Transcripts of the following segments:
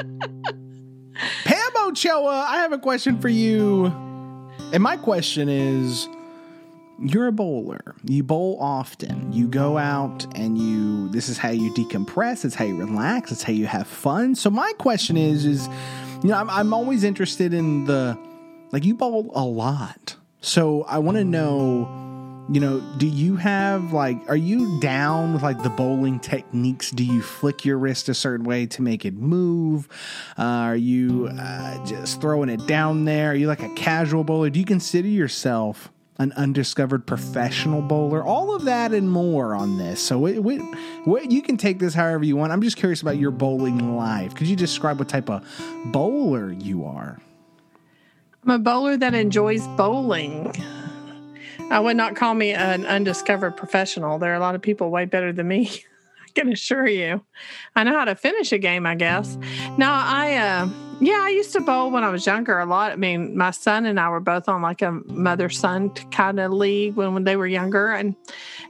Pam Ochoa, I have a question for you. And my question is you're a bowler. You bowl often. You go out and you this is how you decompress, it's how you relax, it's how you have fun. So my question is is you know, I'm I'm always interested in the like you bowl a lot. So I want to know you know, do you have like, are you down with like the bowling techniques? Do you flick your wrist a certain way to make it move? Uh, are you uh, just throwing it down there? Are you like a casual bowler? Do you consider yourself an undiscovered professional bowler? All of that and more on this. So, you can take this however you want. I'm just curious about your bowling life. Could you describe what type of bowler you are? I'm a bowler that enjoys bowling. I would not call me an undiscovered professional. There are a lot of people way better than me. I can assure you. I know how to finish a game, I guess. Now, I, uh, yeah, I used to bowl when I was younger a lot. I mean, my son and I were both on like a mother son kind of league when, when they were younger. And,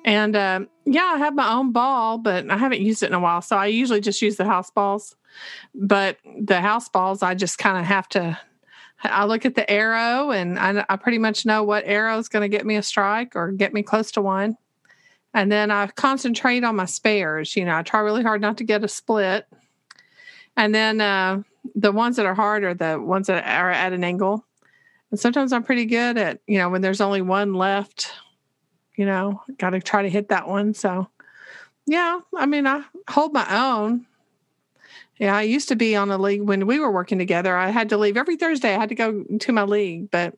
and, uh, yeah, I have my own ball, but I haven't used it in a while. So I usually just use the house balls. But the house balls, I just kind of have to I look at the arrow and I, I pretty much know what arrow is going to get me a strike or get me close to one. And then I concentrate on my spares. You know, I try really hard not to get a split. And then uh, the ones that are hard are the ones that are at an angle. And sometimes I'm pretty good at, you know, when there's only one left, you know, got to try to hit that one. So, yeah, I mean, I hold my own. Yeah, I used to be on a league when we were working together. I had to leave every Thursday. I had to go to my league, but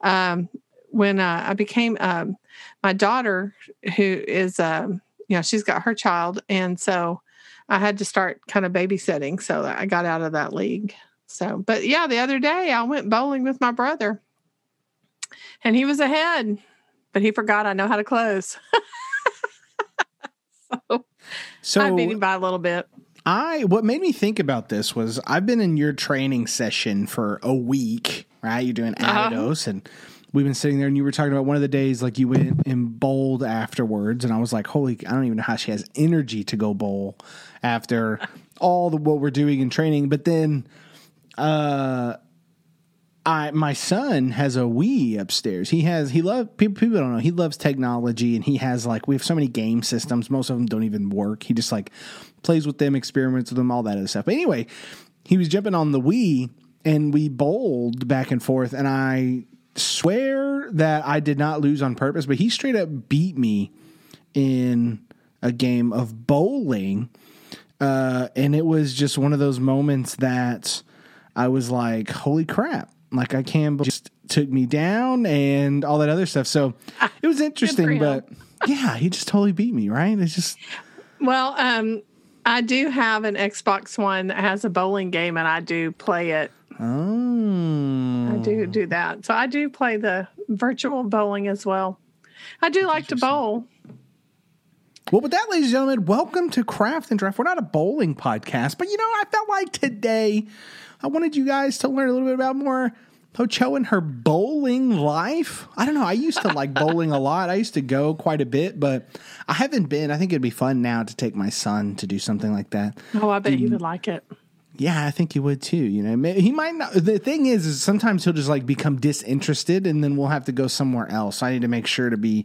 um, when uh, I became um, my daughter, who is, um, you know, she's got her child, and so I had to start kind of babysitting. So I got out of that league. So, but yeah, the other day I went bowling with my brother, and he was ahead, but he forgot I know how to close. so, so I beat him by a little bit. I what made me think about this was I've been in your training session for a week, right? You're doing uh-huh. And we've been sitting there and you were talking about one of the days like you went and bowled afterwards and I was like, "Holy, I don't even know how she has energy to go bowl after all the what we're doing in training." But then uh I my son has a Wii upstairs. He has he love people people don't know he loves technology and he has like we have so many game systems. Most of them don't even work. He just like plays with them, experiments with them, all that other stuff. But anyway, he was jumping on the Wii and we bowled back and forth and I swear that I did not lose on purpose, but he straight up beat me in a game of bowling. Uh, and it was just one of those moments that I was like, holy crap like I can just took me down and all that other stuff. So it was interesting, but yeah, he just totally beat me, right? It's just Well, um I do have an Xbox One that has a bowling game and I do play it. Oh. I do do that. So I do play the virtual bowling as well. I do like to bowl. Well, with that, ladies and gentlemen, welcome to Craft and Draft. We're not a bowling podcast, but you know, I felt like today I wanted you guys to learn a little bit about more Ochoa and her bowling life. I don't know. I used to like bowling a lot. I used to go quite a bit, but I haven't been. I think it'd be fun now to take my son to do something like that. Oh, I bet he would like it. Yeah, I think he would too. You know, he might not. The thing is, is sometimes he'll just like become disinterested, and then we'll have to go somewhere else. I need to make sure to be,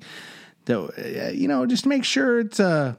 though, you know, just make sure it's uh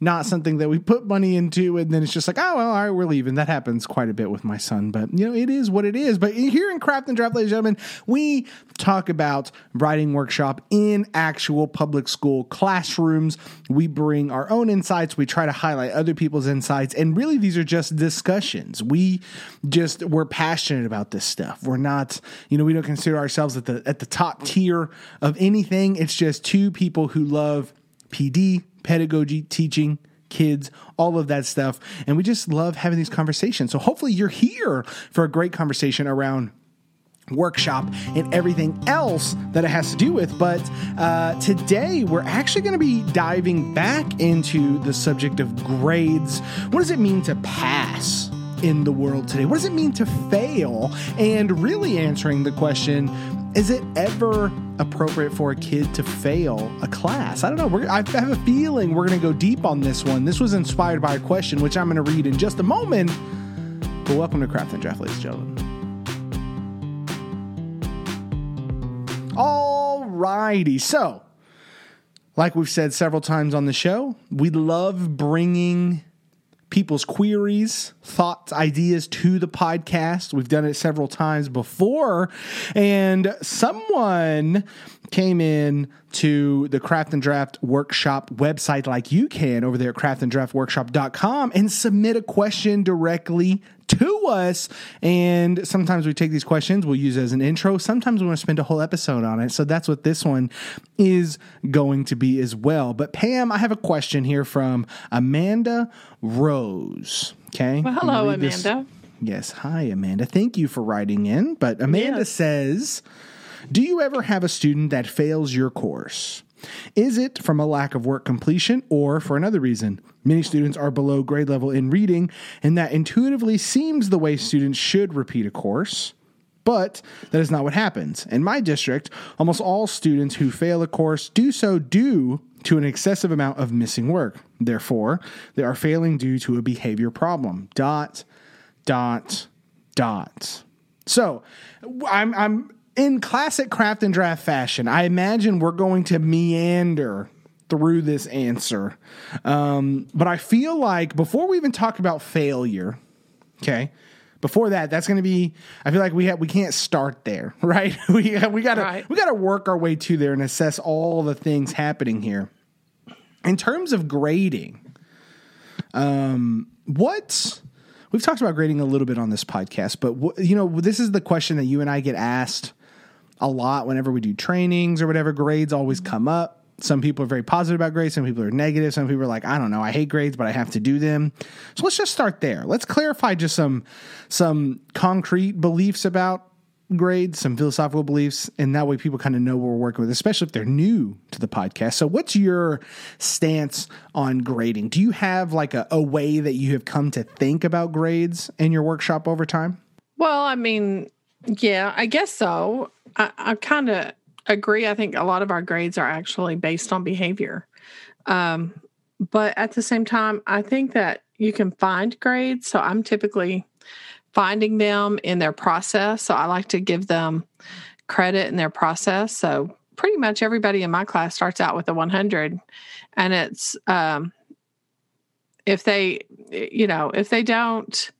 not something that we put money into and then it's just like, oh, well, all right, we're leaving. That happens quite a bit with my son, but you know, it is what it is. But here in Craft and Draft, ladies and gentlemen, we talk about writing workshop in actual public school classrooms. We bring our own insights, we try to highlight other people's insights, and really these are just discussions. We just we're passionate about this stuff. We're not, you know, we don't consider ourselves at the at the top tier of anything. It's just two people who love PD, pedagogy, teaching, kids, all of that stuff. And we just love having these conversations. So hopefully you're here for a great conversation around workshop and everything else that it has to do with. But uh, today we're actually going to be diving back into the subject of grades. What does it mean to pass? In the world today? What does it mean to fail? And really answering the question is it ever appropriate for a kid to fail a class? I don't know. We're, I have a feeling we're going to go deep on this one. This was inspired by a question, which I'm going to read in just a moment. But welcome to Craft and Draft, ladies and gentlemen. All righty. So, like we've said several times on the show, we love bringing people's queries, thoughts, ideas to the podcast. We've done it several times before. And someone came in to the Craft and Draft Workshop website like you can over there at craftanddraftworkshop.com and submit a question directly to us. And sometimes we take these questions, we'll use as an intro. Sometimes we want to spend a whole episode on it. So that's what this one is going to be as well. But Pam, I have a question here from Amanda Rose. Okay. Well, hello, Amanda. Yes. Hi, Amanda. Thank you for writing in. But Amanda yes. says, Do you ever have a student that fails your course? Is it from a lack of work completion or for another reason? Many students are below grade level in reading, and that intuitively seems the way students should repeat a course. But that is not what happens. In my district, almost all students who fail a course do so due to an excessive amount of missing work. Therefore, they are failing due to a behavior problem. Dot, dot, dot. So, I'm, I'm in classic craft and draft fashion. I imagine we're going to meander through this answer. Um, but I feel like before we even talk about failure, okay, before that, that's going to be. I feel like we have we can't start there, right? we we got to right. we got to work our way to there and assess all the things happening here. In terms of grading, um, what we've talked about grading a little bit on this podcast, but you know, this is the question that you and I get asked a lot whenever we do trainings or whatever. Grades always mm-hmm. come up some people are very positive about grades, some people are negative, some people are like, I don't know, I hate grades, but I have to do them. So let's just start there. Let's clarify just some some concrete beliefs about grades, some philosophical beliefs, and that way people kind of know what we're working with, especially if they're new to the podcast. So what's your stance on grading? Do you have like a, a way that you have come to think about grades in your workshop over time? Well, I mean, yeah, I guess so. I, I kind of agree. I think a lot of our grades are actually based on behavior. Um, but at the same time, I think that you can find grades. So I'm typically finding them in their process. So I like to give them credit in their process. So pretty much everybody in my class starts out with a 100. And it's, um, if they, you know, if they don't,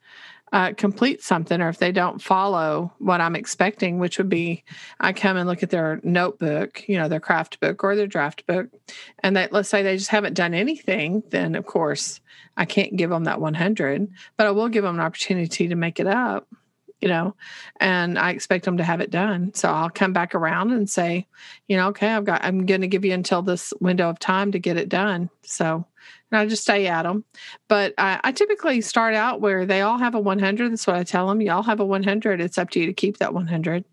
uh, complete something or if they don't follow what I'm expecting, which would be I come and look at their notebook, you know, their craft book or their draft book, and that let's say they just haven't done anything, then of course I can't give them that 100, but I will give them an opportunity to make it up, you know, and I expect them to have it done. So I'll come back around and say, you know, okay, I've got, I'm going to give you until this window of time to get it done. So, and I just stay at them. But I, I, typically start out where they all have a 100. That's what I tell them. You all have a 100. It's up to you to keep that 100.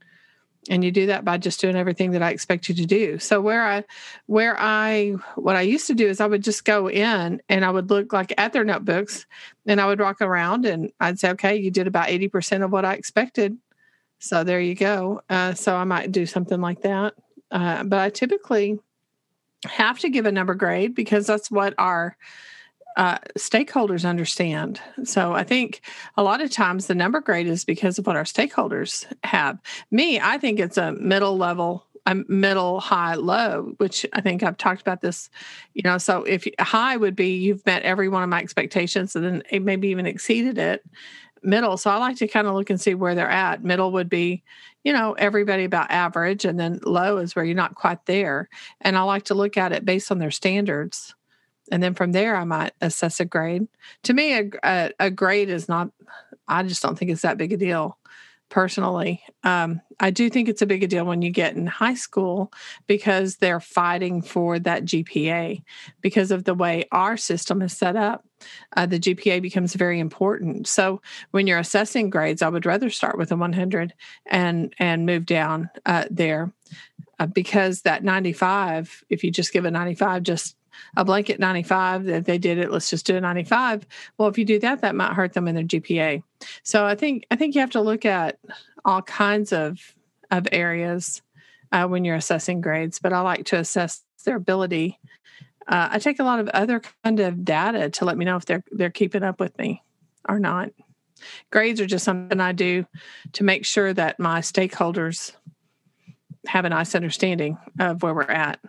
And you do that by just doing everything that I expect you to do. So where I, where I, what I used to do is I would just go in and I would look like at their notebooks and I would walk around and I'd say, okay, you did about 80% of what I expected. So there you go. Uh, so I might do something like that. Uh, but I typically, have to give a number grade because that's what our uh, stakeholders understand. So I think a lot of times the number grade is because of what our stakeholders have. Me, I think it's a middle level, a middle, high, low, which I think I've talked about this. You know, so if high would be you've met every one of my expectations and then maybe even exceeded it. Middle, so I like to kind of look and see where they're at. Middle would be, you know, everybody about average, and then low is where you're not quite there. And I like to look at it based on their standards. And then from there, I might assess a grade. To me, a, a, a grade is not, I just don't think it's that big a deal personally. Um, I do think it's a big deal when you get in high school because they're fighting for that GPA because of the way our system is set up. Uh, the GPA becomes very important. So when you're assessing grades, I would rather start with a 100 and and move down uh, there uh, because that 95, if you just give a 95, just a blanket 95 that they did it let's just do a 95 well if you do that that might hurt them in their gpa so i think i think you have to look at all kinds of of areas uh, when you're assessing grades but i like to assess their ability uh, i take a lot of other kind of data to let me know if they're they're keeping up with me or not grades are just something I do to make sure that my stakeholders have a nice understanding of where we're at.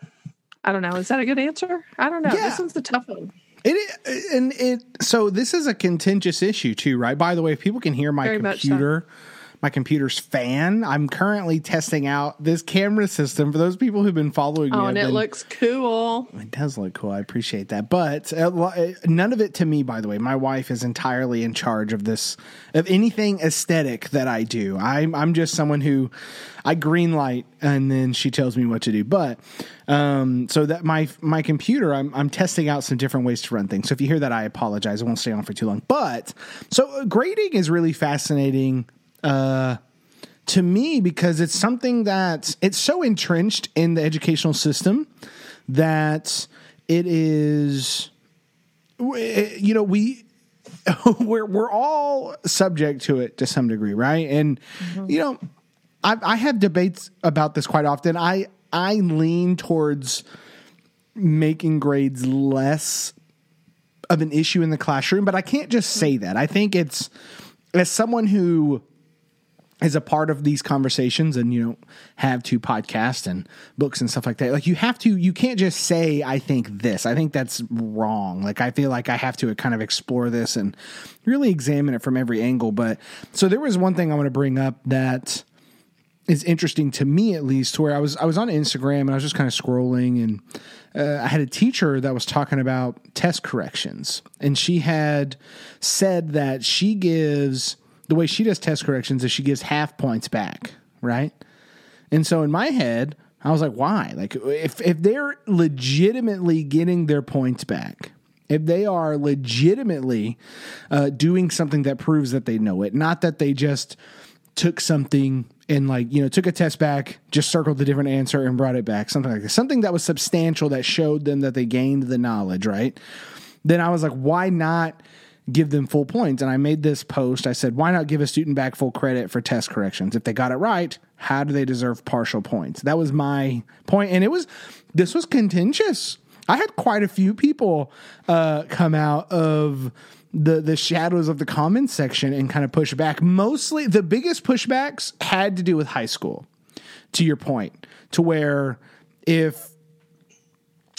I don't know. Is that a good answer? I don't know. Yeah. This one's the tough one. It and it so this is a contentious issue too, right? By the way, if people can hear my Very much so. My computer's fan. I'm currently testing out this camera system for those people who've been following me. Oh, I've and it been- looks cool. It does look cool. I appreciate that. But uh, none of it to me, by the way. My wife is entirely in charge of this, of anything aesthetic that I do. I'm, I'm just someone who I green light and then she tells me what to do. But, um, so that my, my computer, I'm, I'm testing out some different ways to run things. So if you hear that, I apologize. I won't stay on for too long. But so uh, grading is really fascinating. Uh, to me because it's something that it's so entrenched in the educational system that it is you know we we're we're all subject to it to some degree right? And you know I, I have debates about this quite often. I i lean towards making grades less of an issue in the classroom but i can't just say that. I think it's as someone who is a part of these conversations and you know have two podcasts and books and stuff like that. Like you have to you can't just say i think this. I think that's wrong. Like i feel like i have to kind of explore this and really examine it from every angle. But so there was one thing i want to bring up that is interesting to me at least where i was i was on instagram and i was just kind of scrolling and uh, i had a teacher that was talking about test corrections. And she had said that she gives the way she does test corrections is she gives half points back right? And so in my head i was like why? Like if if they're legitimately getting their points back if they are legitimately uh, doing something that proves that they know it not that they just took something and like you know took a test back just circled the different answer and brought it back something like this something that was substantial that showed them that they gained the knowledge right? Then i was like why not give them full points. And i made this post. I said why not give a student back full credit for test corrections? If they got it right how do they deserve partial points? That was my point. And it was this was contentious. I had quite a few people uh, come out of the the shadows of the comments section and kind of push back. Mostly the biggest pushbacks had to do with high school. To your point, to where if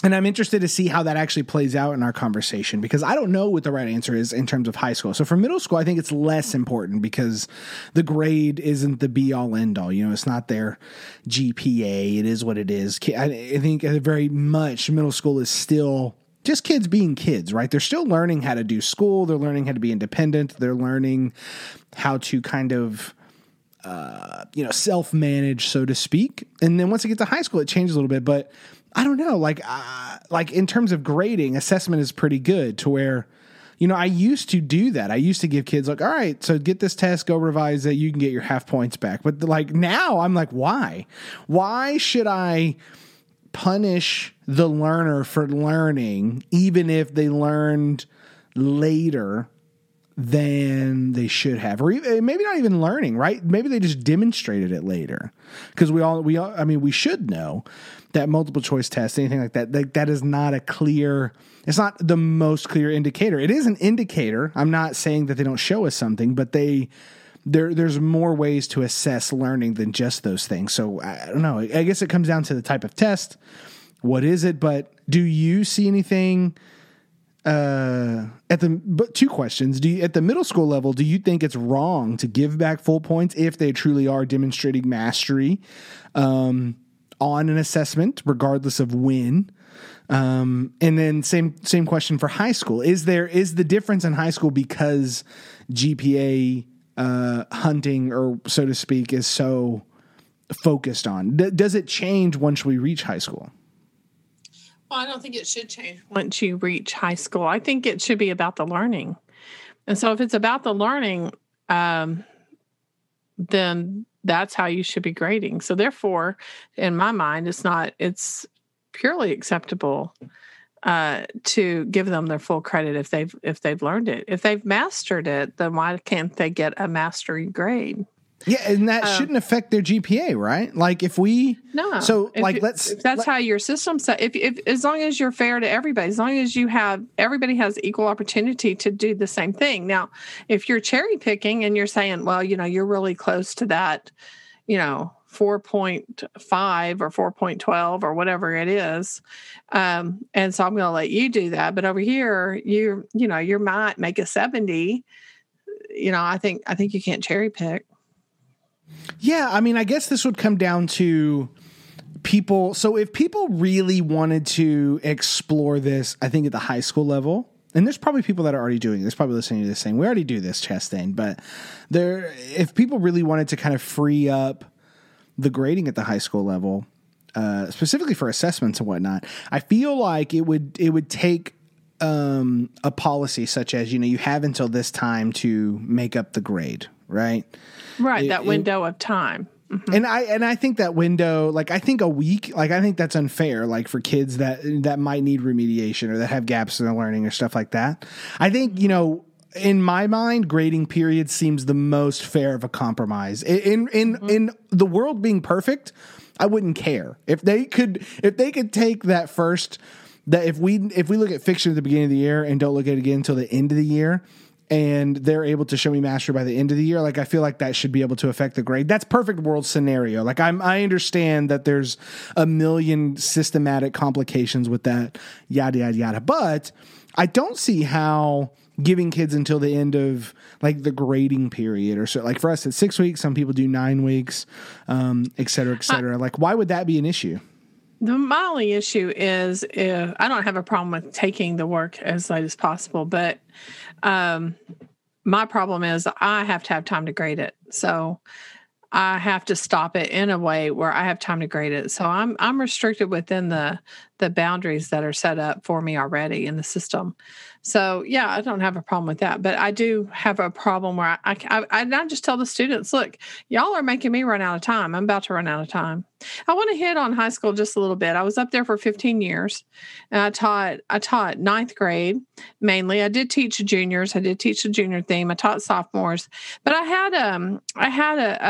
and I'm interested to see how that actually plays out in our conversation because I don't know what the right answer is in terms of high school. So for middle school, I think it's less important because the grade isn't the be all end all. You know, it's not their GPA. It is what it is. I, think very much middle school is still just kids being kids, right? They're still learning how to do school. They're learning how to be independent. They're learning how to kind of uh, you know, self manage, so to speak. And then once it gets to high school, it changes a little bit. But I don't know, like, uh, like in terms of grading, assessment is pretty good to where, you know, I used to do that. I used to give kids like, all right, so get this test, go revise it, you can get your half points back. But like now, I'm like, why? Why should I? punish the learner for learning, even if they learned later than they should have, or even, maybe not even learning, right? Maybe they just demonstrated it later, because we all we all, I mean, we should know that multiple choice test, anything like that, that that is not a clear. It's not the most clear indicator. It is an indicator. I'm not saying that they don't show us something, but they there there's more ways to assess learning than just those things. So I, I don't know. I guess it comes down to the type of test. What is it? But do you see anything uh at the but two questions do you at the middle school level do you think it's wrong to give back full points if they truly are demonstrating mastery um on an assessment regardless of when um and then same same question for high school is there is the difference in high school because gpa uh hunting or so to speak is so focused on D- does it change once we reach high school Well, I don't think it should change once you reach high school. I think it should be about the learning. And so if it's about the learning, um, then that's how you should be grading. So therefore, in my mind, it's not, it's purely acceptable uh, to give them their full credit if they've if they've learned it. If they've mastered it, then why can't they get a mastery grade? Yeah, and that um, shouldn't affect their GPA, right? Like if we no, so if like let's that's let, how your system set. If, if as long as you're fair to everybody, as long as you have everybody has equal opportunity to do the same thing. Now, if you're cherry picking and you're saying, well, you know, you're really close to that, you know, 4.5 or 4.12 or whatever it is um, and so i'm going to let you do that but over here you you know you might make a 70 you know i think i think you can't cherry pick yeah i mean i guess this would come down to people so if people really wanted to explore this i think at the high school level and there's probably people that are already doing this, probably listening to this saying, we already do this Chastain, but there, if people really wanted to kind of free up the grading at the high school level, uh, specifically for assessments and whatnot, I feel like it would it would take um, a policy such as you know you have until this time to make up the grade, right? Right, it, that window it, of time. Mm-hmm. And I and I think that window, like I think a week, like I think that's unfair, like for kids that that might need remediation or that have gaps in their learning or stuff like that. I think you know in my mind, grading period seems the most fair of a compromise. In in mm-hmm. in the world being perfect, I wouldn't care if they could if they could take that first that if we if we look at fiction at the beginning of the year and don't look at it again until the end of the year and they're able to show me master by the end of the year like i feel like that should be able to affect the grade. That's perfect world scenario. Like i'm i understand that there's a million systematic complications with that yada yada yada. But i don't see how giving kids until the end of like the grading period or so like for us it's six weeks some people do nine weeks um et cetera et cetera. Like why would that be an issue the Molly issue is if i don't have a problem with taking the work as late as possible but um my problem is i have to have time to grade it. So i have to stop it in a way where i have time to grade it. So i'm i'm restricted within the the boundaries that are set up for me already in the system so yeah, I don't have a problem with that, but I do have a problem where I, I, I, I just tell the students, look, y'all are making me run out of time. I'm about to run out of time. I want to hit on high school just a little bit. I was up there for 15 years, and I taught I taught ninth grade mainly. I did teach juniors. I did teach the junior theme. I taught sophomores, but I had um I had a,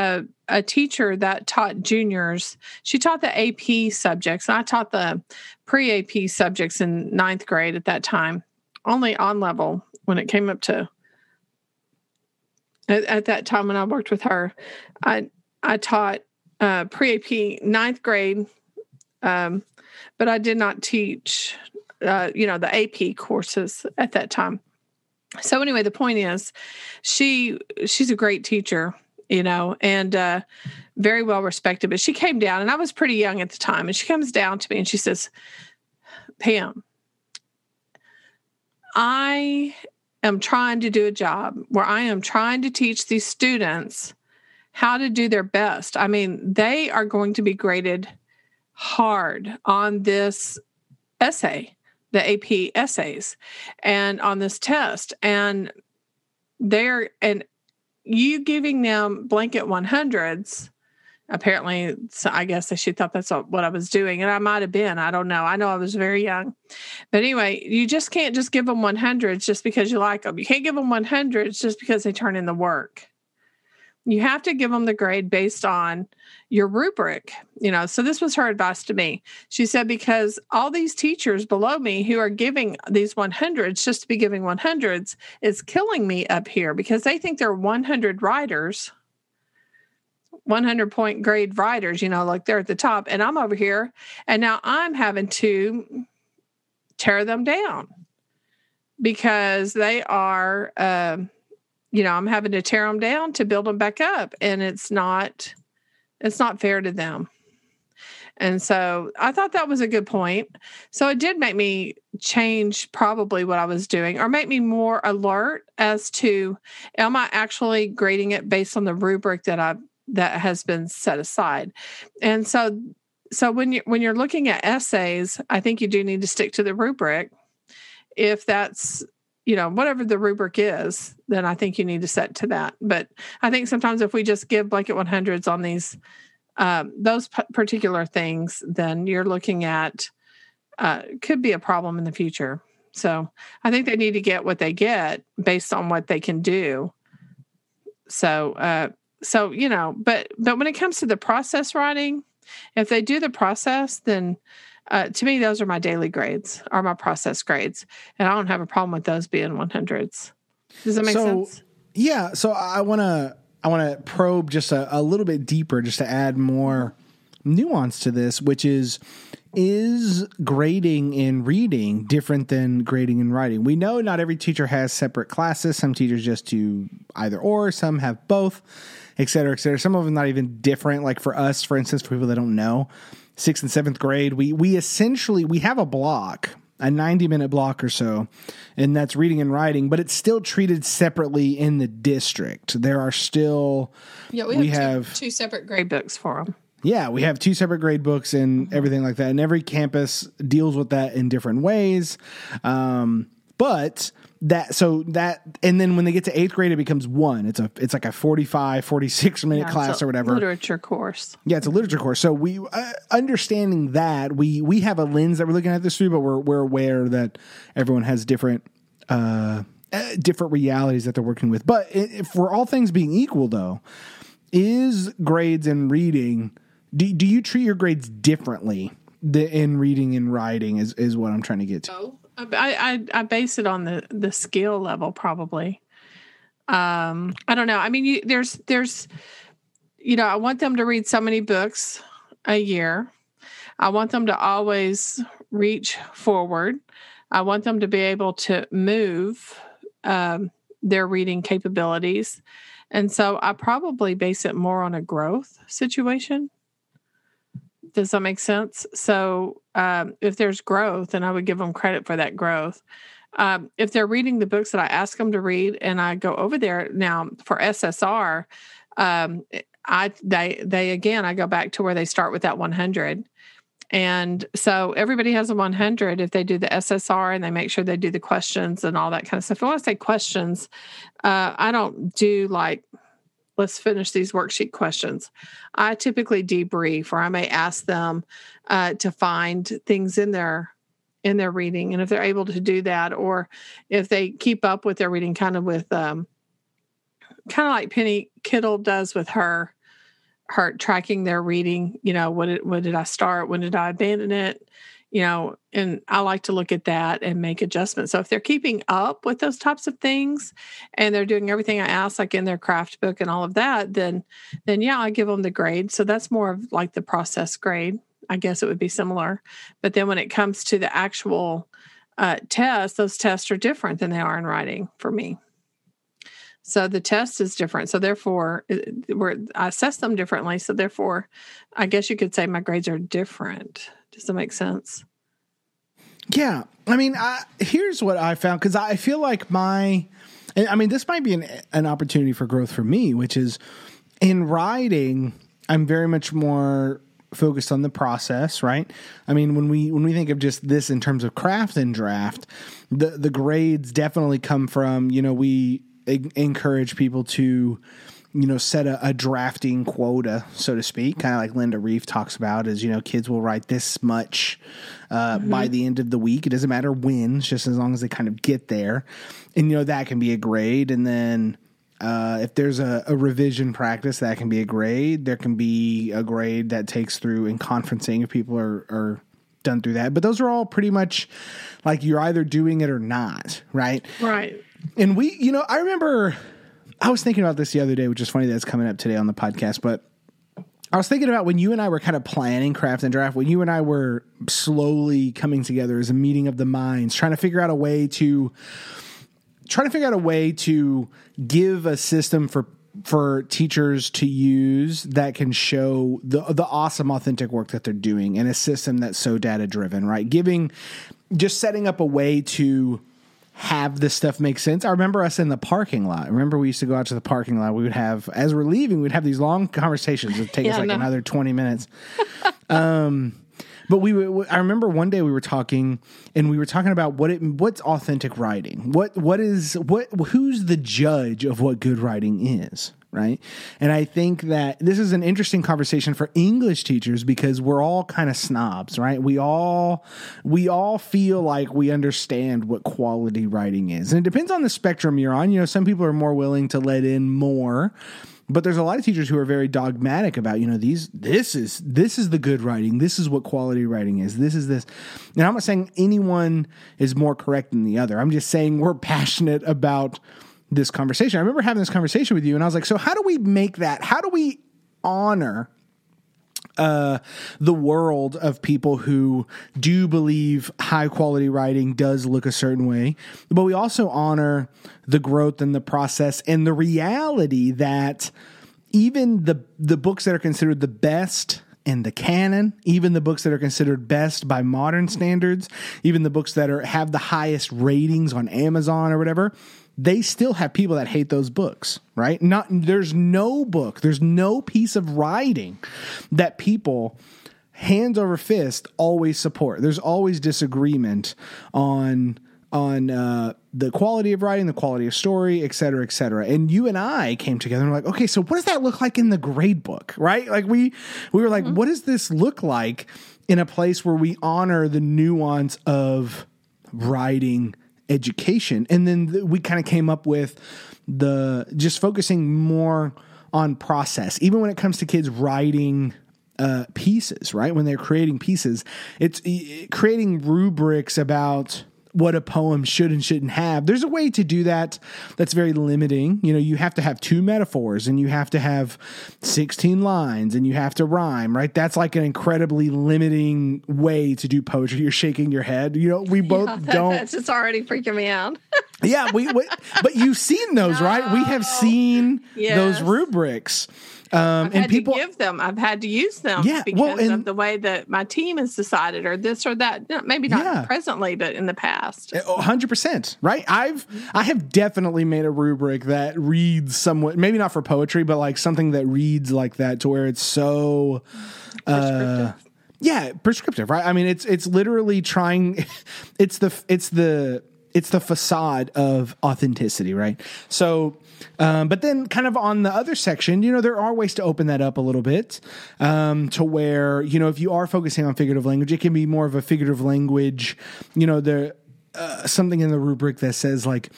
a a teacher that taught juniors. She taught the AP subjects, and I taught the pre AP subjects in ninth grade at that time only on level when it came up to at, at that time when I worked with her. I I taught uh, pre AP ninth grade, um, but I did not teach uh, you know the AP courses at that time. So anyway, the point is, she she's a great teacher, you know, and uh, very well respected. But she came down, and I was pretty young at the time, and she comes down to me and she says, "Pam, I am trying to do a job where I am trying to teach these students how to do their best. I mean, they are going to be graded hard on this essay, the AP essays, and on this test. And they're, and you giving them blanket 100s apparently so i guess she thought that's what i was doing and i might have been i don't know i know i was very young. But anyway you just can't just give them 100s just because you like them you can't give them 100s just because they turn in the work. You have to give them the grade based on your rubric you know so this was her advice to me. She said because all these teachers below me who are giving these 100s just to be giving 100s is killing me up here because they think they're 100 writers 100 point grade writers, you know, like they're at the top, and I'm over here, and now I'm having to tear them down because they are, uh, you know, I'm having to tear them down to build them back up, and it's not, it's not fair to them. And so I thought that was a good point. So it did make me change probably what I was doing or make me more alert as to am I actually grading it based on the rubric that I've that has been set aside. And so so when you when you're looking at essays, I think you do need to stick to the rubric. If that's you know whatever the rubric is, then I think you need to set to that. But I think sometimes if we just give blanket 100s on these um, those p- particular things, then you're looking at uh, could be a problem in the future. So I think they need to get what they get based on what they can do. So uh, so you know, but but when it comes to the process writing, if they do the process, then uh, to me those are my daily grades, are my process grades, and I don't have a problem with those being one hundreds. Does that make So- sense? Yeah, so I want to I want to probe just a, a little bit deeper, just to add more nuance to this, which is is grading in reading different than grading in writing? We know not every teacher has separate classes. Some teachers just do either or. Some have both, et cetera, et cetera. Some of them not even different. Like for us, for instance, for people that don't know, sixth and seventh grade, we we essentially we have a block a 90 minute block or so, and that's reading and writing, but it's still treated separately in the district. There are still, Yeah, we have- two, two separate grade books for them. yeah, we have two separate grade books and everything like that. And every campus deals with that in different ways. Um, but that, so that, and then when they get to eighth grade, it becomes one. It's a, it's like a 45, 46 minute class or whatever. Literature course. Yeah, it's a literature course. So we uh, understanding that we we have a lens that we're looking at this through, but we're we're aware that everyone has different uh, uh, different realities that they're working with. But i if for all things being equal, though, is grades and reading? Do do you treat your grades differently the, in reading and writing? Is is what I'm trying to get to. Oh, I, I I base it on the the skill level probably. Um, I don't know. I mean, you, there's there's, you know, I want them to read so many books a year. I want them to always reach forward. I want them to be able to move um, their reading capabilities, and so I probably base it more on a growth situation. Does that make sense? So, um, if there's growth, then I would give them credit for that growth. Um, if they're reading the books that I ask them to read, and I go over there now for SSR, um, I they they again I go back to where they start with that 100. And so everybody has a 100 if they do the SSR and they make sure they do the questions and all that kind of stuff. When I want to say questions, uh, I don't do like let's finish these worksheet questions. I typically debrief or I may ask them uh, to find things in their in their reading and if they're able to do that or if they keep up with their reading kind of with um, kind of like Penny Kittle does with her her tracking their reading, you know, what did, what did I start? When did I abandon it? You know, and I like to look at that and make adjustments. So if they're keeping up with those types of things and they're doing everything I ask, like in their craft book and all of that, then then yeah, I give them the grade. So that's more of like the process grade. I guess it would be similar. But then when it comes to the actual uh, tests, those tests are different than they are in writing for me. So the test is different. So therefore, we're, I assess them differently. So therefore, I guess you could say my grades are different. Does that make sense? Yeah, I mean, I, here's what I found because I feel like my, I mean, this might be an an opportunity for growth for me, which is in writing. I'm very much more focused on the process, right? I mean, when we when we think of just this in terms of craft and draft, the the grades definitely come from you know we encourage people to you know, set a, a drafting quota, so to speak, kind of like Linda Rief talks about, is, you know, kids will write this much uh, by the end of the week. It doesn't matter when, just as long as they kind of get there. And, you know, that can be a grade. And then uh, if there's a, a revision practice, that can be a grade. There can be a grade that takes through in conferencing if people are, are done through that. But those are all pretty much like you're either doing it or not, right? Right. And we, you know, I remember I was thinking about this the other day, which is funny that it's coming up today on the podcast, but I was thinking about when you and I were kind of planning craft and draft, when you and I were slowly coming together as a meeting of the minds, trying to figure out a way to trying to figure out a way to give a system for for teachers to use that can show the the awesome authentic work that they're doing and a system that's so data driven, right? Giving just setting up a way to have this stuff make sense. I remember us in the parking lot. Remember we used to go out to the parking lot. We would have as we're leaving, we'd have these long conversations. It'd take Yeah, us like know. another 20 minutes. um but we were, I remember one day we were talking and we were talking about what it what's authentic writing. What what is what who's the judge of what good writing is, right? And I think that this is an interesting conversation for English teachers because we're all kind of snobs, right? We all we all feel like we understand what quality writing is. And it depends on the spectrum you're on. You know, some people are more willing to let in more but there's a lot of teachers who are very dogmatic about you know these this is this is the good writing this is what quality writing is this is this and i'm not saying anyone is more correct than the other i'm just saying we're passionate about this conversation. I remember having this conversation with you and i was like so how do we make that how do we honor uh, the world of people who do believe high quality writing does look a certain way, but we also honor the growth and the process and the reality that even the the books that are considered the best in the canon, even the books that are considered best by modern standards, even the books that are have the highest ratings on Amazon or whatever, they still have people that hate those books, right? Not there's no book, there's no piece of writing that people hands over fist always support. There's always disagreement on on uh, the quality of writing, the quality of story, et cetera, et cetera. And you and I came together and were like, okay, so what does that look like in the grade book, right? Like we we were like, mm-hmm. what does this look like in a place where we honor the nuance of writing education. And then th- we kind of came up with the just focusing more on process, even when it comes to kids writing uh, pieces, right? When they're creating pieces, it's creating rubrics about what a poem should and shouldn't have. There's a way to do that that's very limiting. You know, you have to have two metaphors and you have to have 16 lines and you have to rhyme, right? That's like an incredibly limiting way to do poetry. You're shaking your head. You know, we both yeah, that, don't. That's just already freaking me out. yeah, we, we, but you've seen those, no. right? We have seen yes. those rubrics. Um, I've and people give them. I've had to use them yeah, because well, and, of the way that my team has decided, or this or that. Maybe not yeah. presently, but in the past. Eh, oh, hundred percent, right? I've I have definitely made a rubric that reads somewhat, maybe not for poetry, but like something that reads like that to where it's so. Uh, yeah, prescriptive, right? I mean, it's it's literally trying. It's the it's the it's the facade of authenticity, right? So um, but then, kind of on the other section, you know, there are ways to open that up a little bit um, to where, you know, if you are focusing on figurative language, it can be more of a figurative language, you know, there uh, something in the rubric that says like,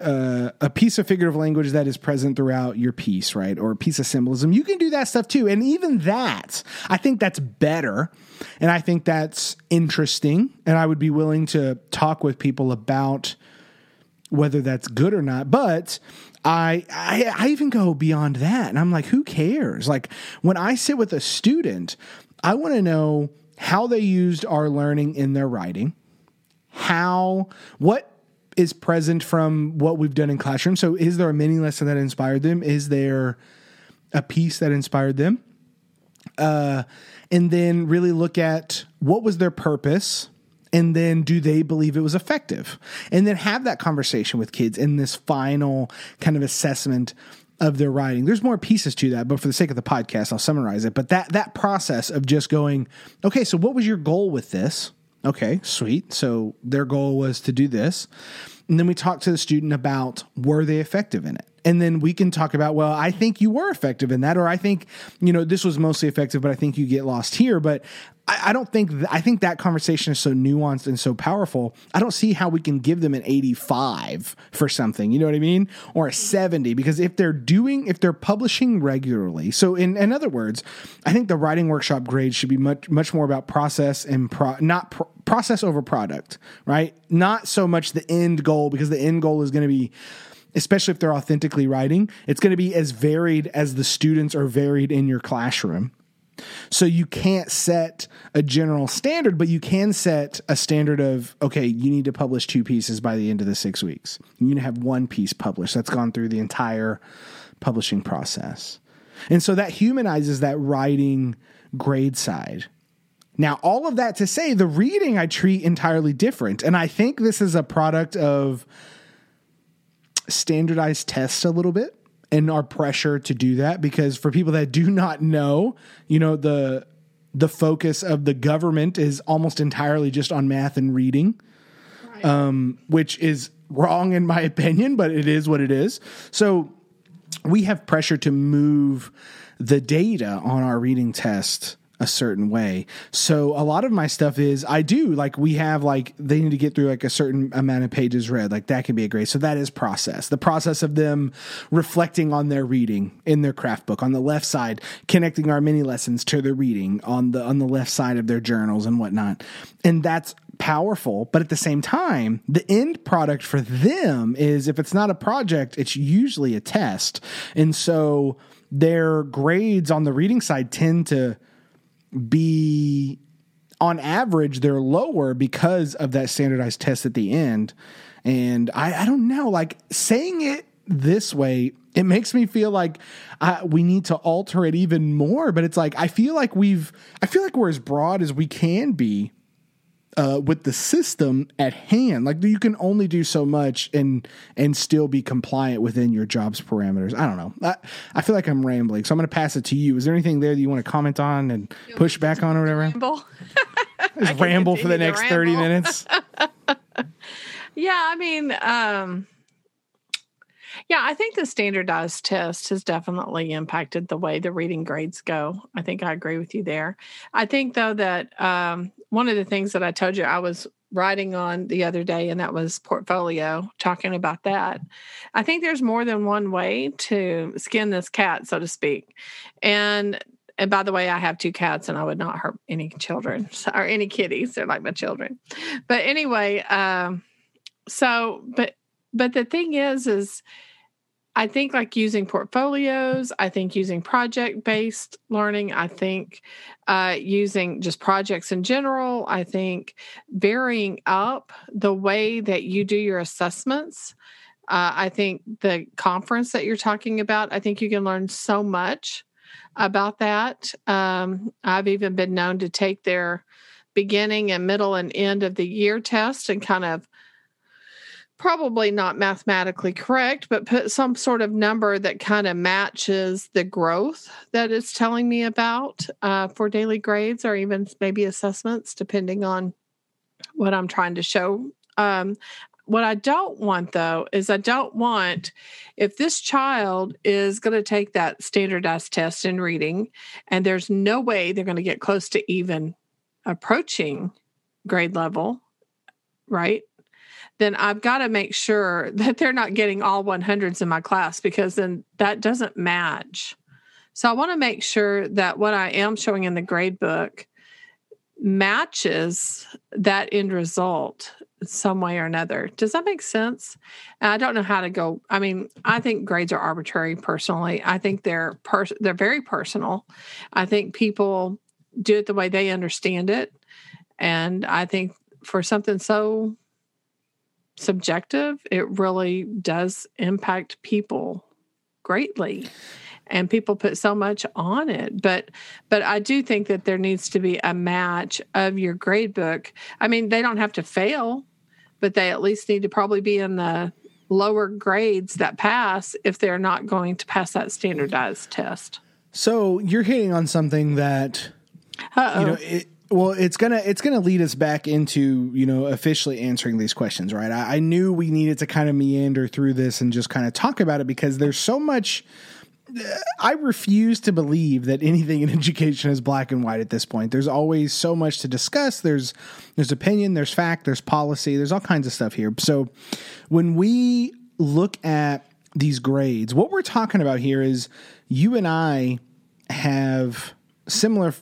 uh, a piece of figurative language that is present throughout your piece, right? Or a piece of symbolism. You can do that stuff too. And even that, I think that's better. And I think that's interesting. And I would be willing to talk with people about whether that's good or not. But I, I I even go beyond that and I'm like who cares? Like when I sit with a student I want to know how they used our learning in their writing how what is present from what we've done in classroom so is there a mini lesson that inspired them? Is there a piece that inspired them? Uh and then really look at what was their purpose and then do they believe it was effective? And then have that conversation with kids in this final kind of assessment of their writing. There's more pieces to that but for the sake of the podcast i'll summarize it. But that that process of just going okay so what was your goal with this? Okay sweet. So their goal was to do this. And then we talk to the student about were they effective in it and then we can talk about well i think you were effective in that or i think you know this was mostly effective but i think you get lost here but I, I don't think th- I think that conversation is so nuanced and so powerful. I don't see how we can give them an 85 for something, you know what I mean? Or a 70 because if they're doing if they're publishing regularly. So in in other words, I think the writing workshop grade should be much much more about process and pro, not pro, process over product, right? Not so much the end goal because the end goal is going to be especially if they're authentically writing, it's going to be as varied as the students are varied in your classroom. So you can't set a general standard, but you can set a standard of, okay, you need to publish two pieces by the end of the six weeks. You need to have one piece published that's gone through the entire publishing process. And so that humanizes that writing grade side. Now, all of that to say, the reading I treat entirely different. And I think this is a product of standardized tests a little bit and our pressure to do that because for people that do not know, you know, the the focus of the government is almost entirely just on math and reading. Right. Um, which is wrong in my opinion, but it is what it is. So we have pressure to move the data on our reading test a certain way. So a lot of my stuff is I do like we have like they need to get through like a certain amount of pages read. Like that can be a great. So that is process. The process of them reflecting on their reading in their craft book on the left side, connecting our mini lessons to their reading on the on the left side of their journals and whatnot. And that's powerful, but at the same time, the end product for them is if it's not a project, it's usually a test. And so their grades on the reading side tend to be on average they're lower because of that standardized test at the end. And i, I don't know like saying it this way it makes me feel like uh, we need to alter it even more. But it's like i feel like we've i feel like we're as broad as we can be uh, with the system at hand. Like you can only do so much and and still be compliant within your job's parameters. I don't know. I, I feel like I'm rambling, so I'm going to pass it to you. Is there anything there that you want to comment on and push back on or whatever? Ramble. Just ramble for the next ramble. thirty minutes. yeah, I mean, um, yeah, I think the standardized test has definitely impacted the way the reading grades go. I think I agree with you there. I think though that um, one of the things that I told you I was writing on the other day, and that was portfolio, talking about that. I think there's more than one way to skin this cat, so to speak. And and by the way, I have two cats, and I would not hurt any children or any kitties. They're like my children. But anyway, um, so but but the thing is, is I think like using portfolios, I think using project based learning, I think uh, using just projects in general, I think varying up the way that you do your assessments. Uh, I think the conference that you're talking about, I think you can learn so much about that. Um, I've even been known to take their beginning and middle and end of the year test and kind of probably not mathematically correct, but put some sort of number that kind of matches the growth that it's telling me about uh, for daily grades or even maybe assessments, depending on what I'm trying to show. Um, what I don't want though is I don't want if this child is going to take that standardized test in reading and there's no way they're going to get close to even approaching grade level, right? Then I've got to make sure that they're not getting all 100s in my class because then that doesn't match. So I want to make sure that what I am showing in the grade book matches that end result some way or another. Does that make sense? I don't know how to go. I mean, I think grades are arbitrary personally. I think they're pers- they're very personal. I think people do it the way they understand it. And I think for something so subjective, it really does impact people greatly. And people put so much on it. But but I do think that there needs to be a match of your grade book. I mean, they don't have to fail, but they at least need to probably be in the lower grades that pass if they're not going to pass that standardized test. So you're hitting on something that Uh-oh. you know it, well, it's gonna it's gonna lead us back into you know officially answering these questions, right? I, I knew we needed to kind of meander through this and just kind of talk about it because there's so much. Uh, I refuse to believe that anything in education is black and white at this point. There's always so much to discuss. There's there's opinion, there's fact, there's policy, there's all kinds of stuff here. So when we look at these grades, what we're talking about here is you and I have similar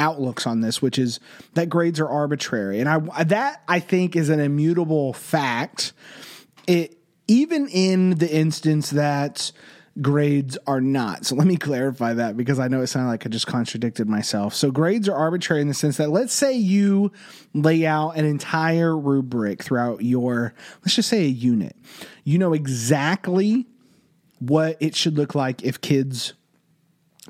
outlooks on this, which is that grades are arbitrary, and I that I think is an immutable fact. It even in the instance that grades are not. So let me clarify that because I know it sounded like I just contradicted myself. So grades are arbitrary in the sense that let's say you lay out an entire rubric throughout your let's just say a unit. You know exactly what it should look like if kids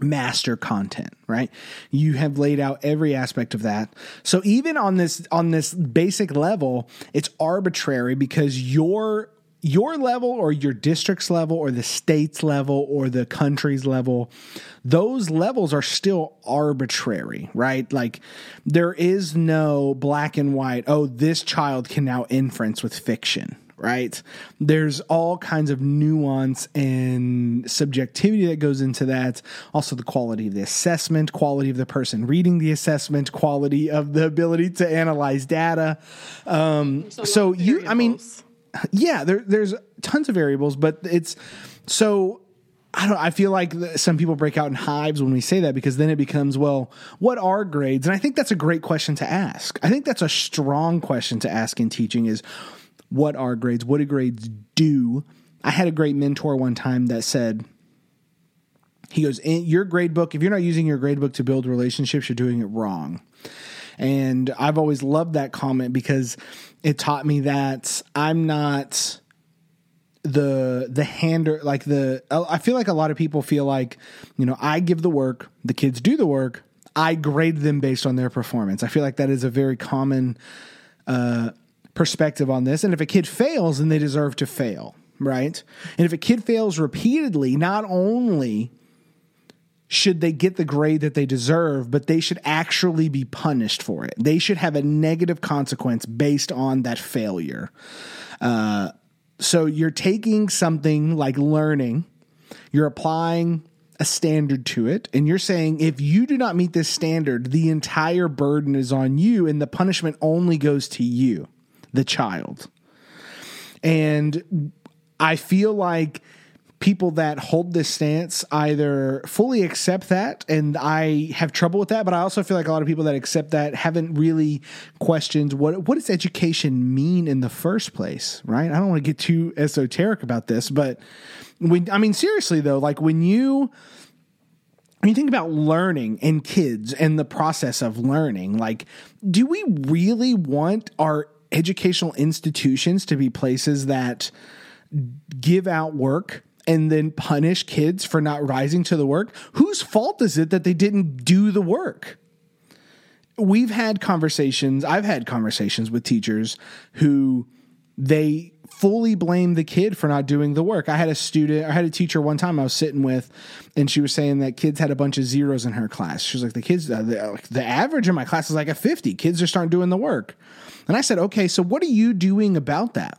master content right? You have laid out every aspect of that. So even on this on this basic level it's arbitrary because your your level or your district's level or the state's level or the country's level those levels are still arbitrary right? Like there is no black and white oh this child can now inference with fiction right? There's all kinds of nuance and subjectivity that goes into that. Also, the quality of the assessment, quality of the person reading the assessment, quality of the ability to analyze data. Um, so you, I mean, yeah, there, there's tons of variables, but it's so I don't. I feel like some people break out in hives when we say that because then it becomes, well, what are grades? And I think that's a great question to ask. I think that's a strong question to ask in teaching: is what are grades? What do grades do? I had a great mentor one time that said, he goes, in your grade book, if you're not using your grade book to build relationships, you're doing it wrong. And I've always loved that comment because it taught me that I'm not the the hander like the I feel like a lot of people feel like you know I give the work the kids do the work I grade them based on their performance I feel like that is a very common uh, perspective on this and if a kid fails then they deserve to fail right and if a kid fails repeatedly not only should they get the grade that they deserve, but they should actually be punished for it. They should have a negative consequence based on that failure. Uh, so you're taking something like learning, you're applying a standard to it, and you're saying if you do not meet this standard, the entire burden is on you, and the punishment only goes to you, the child. And I feel like people that hold this stance either fully accept that and I have trouble with that but I also feel like a lot of people that accept that haven't really questioned what what does education mean in the first place right I don't want to get too esoteric about this but when I mean seriously though like when you when you think about learning and kids and the process of learning like do we really want our educational institutions to be places that give out work and then punish kids for not rising to the work, whose fault is it that they didn't do the work? We've had conversations, I've had conversations with teachers who they fully blame the kid for not doing the work. I had a student, I had a teacher one time I was sitting with, and she was saying that kids had a bunch of zeros in her class. She was like, the kids, the, the average in my class is like a 50. Kids just aren't doing the work. And I said, okay, so what are you doing about that?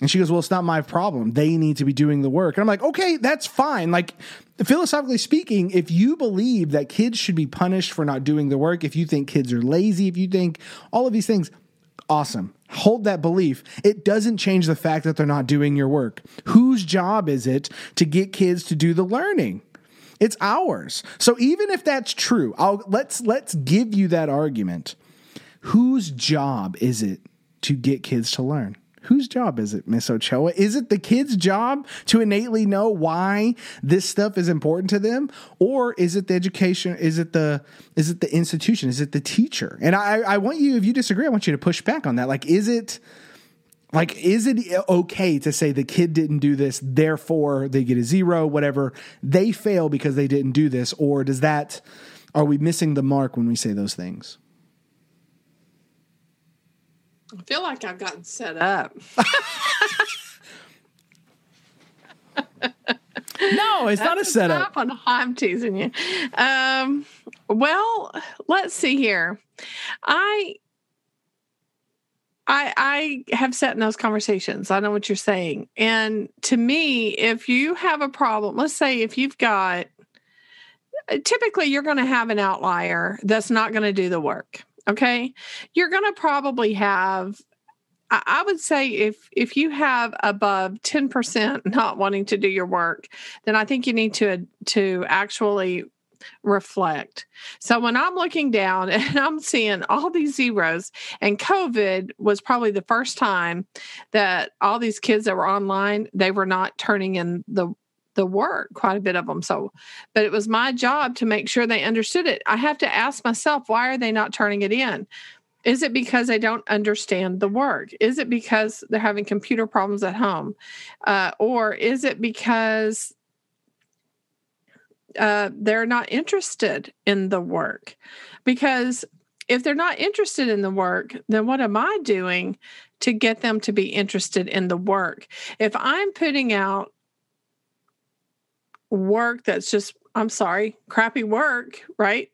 And she goes, Well, it's not my problem. They need to be doing the work. And I'm like, Okay, that's fine. Like, philosophically speaking, if you believe that kids should be punished for not doing the work, if you think kids are lazy, if you think all of these things, awesome. Hold that belief. It doesn't change the fact that they're not doing your work. Whose job is it to get kids to do the learning? It's ours. So even if that's true, I'll let's let's give you that argument. Whose job is it to get kids to learn? Whose job is it, Miss Ochoa? Is it the kid's job to innately know why this stuff is important to them, or is it the education? Is it the is it the institution? Is it the teacher? And I, I want you, if you disagree, I want you to push back on that. Like, is it like is it okay to say the kid didn't do this, therefore they get a zero, whatever? They fail because they didn't do this, or does that? Are we missing the mark when we say those things? I feel like I've gotten set up. no, it's not a setup. On, I'm teasing you. Um, well, let's see here. I I I have sat in those conversations. I know what you're saying. And to me, if you have a problem, let's say if you've got typically you're going to have an outlier that's not going to do the work okay you're going to probably have I would say if if you have above 10% not wanting to do your work, then I think you need to to actually reflect. So when I'm looking down and I'm seeing all these zeros and COVID was probably the first time that all these kids that were online, they were not turning in the the work, quite a bit of them. So, but it was my job to make sure they understood it. I have to ask myself, why are they not turning it in? Is it because they don't understand the work? Is it because they're having computer problems at home? Uh, or is it because uh, they're not interested in the work? Because if they're not interested in the work, then what am I doing to get them to be interested in the work? If I'm putting out work that's just, I'm sorry, crappy work, right?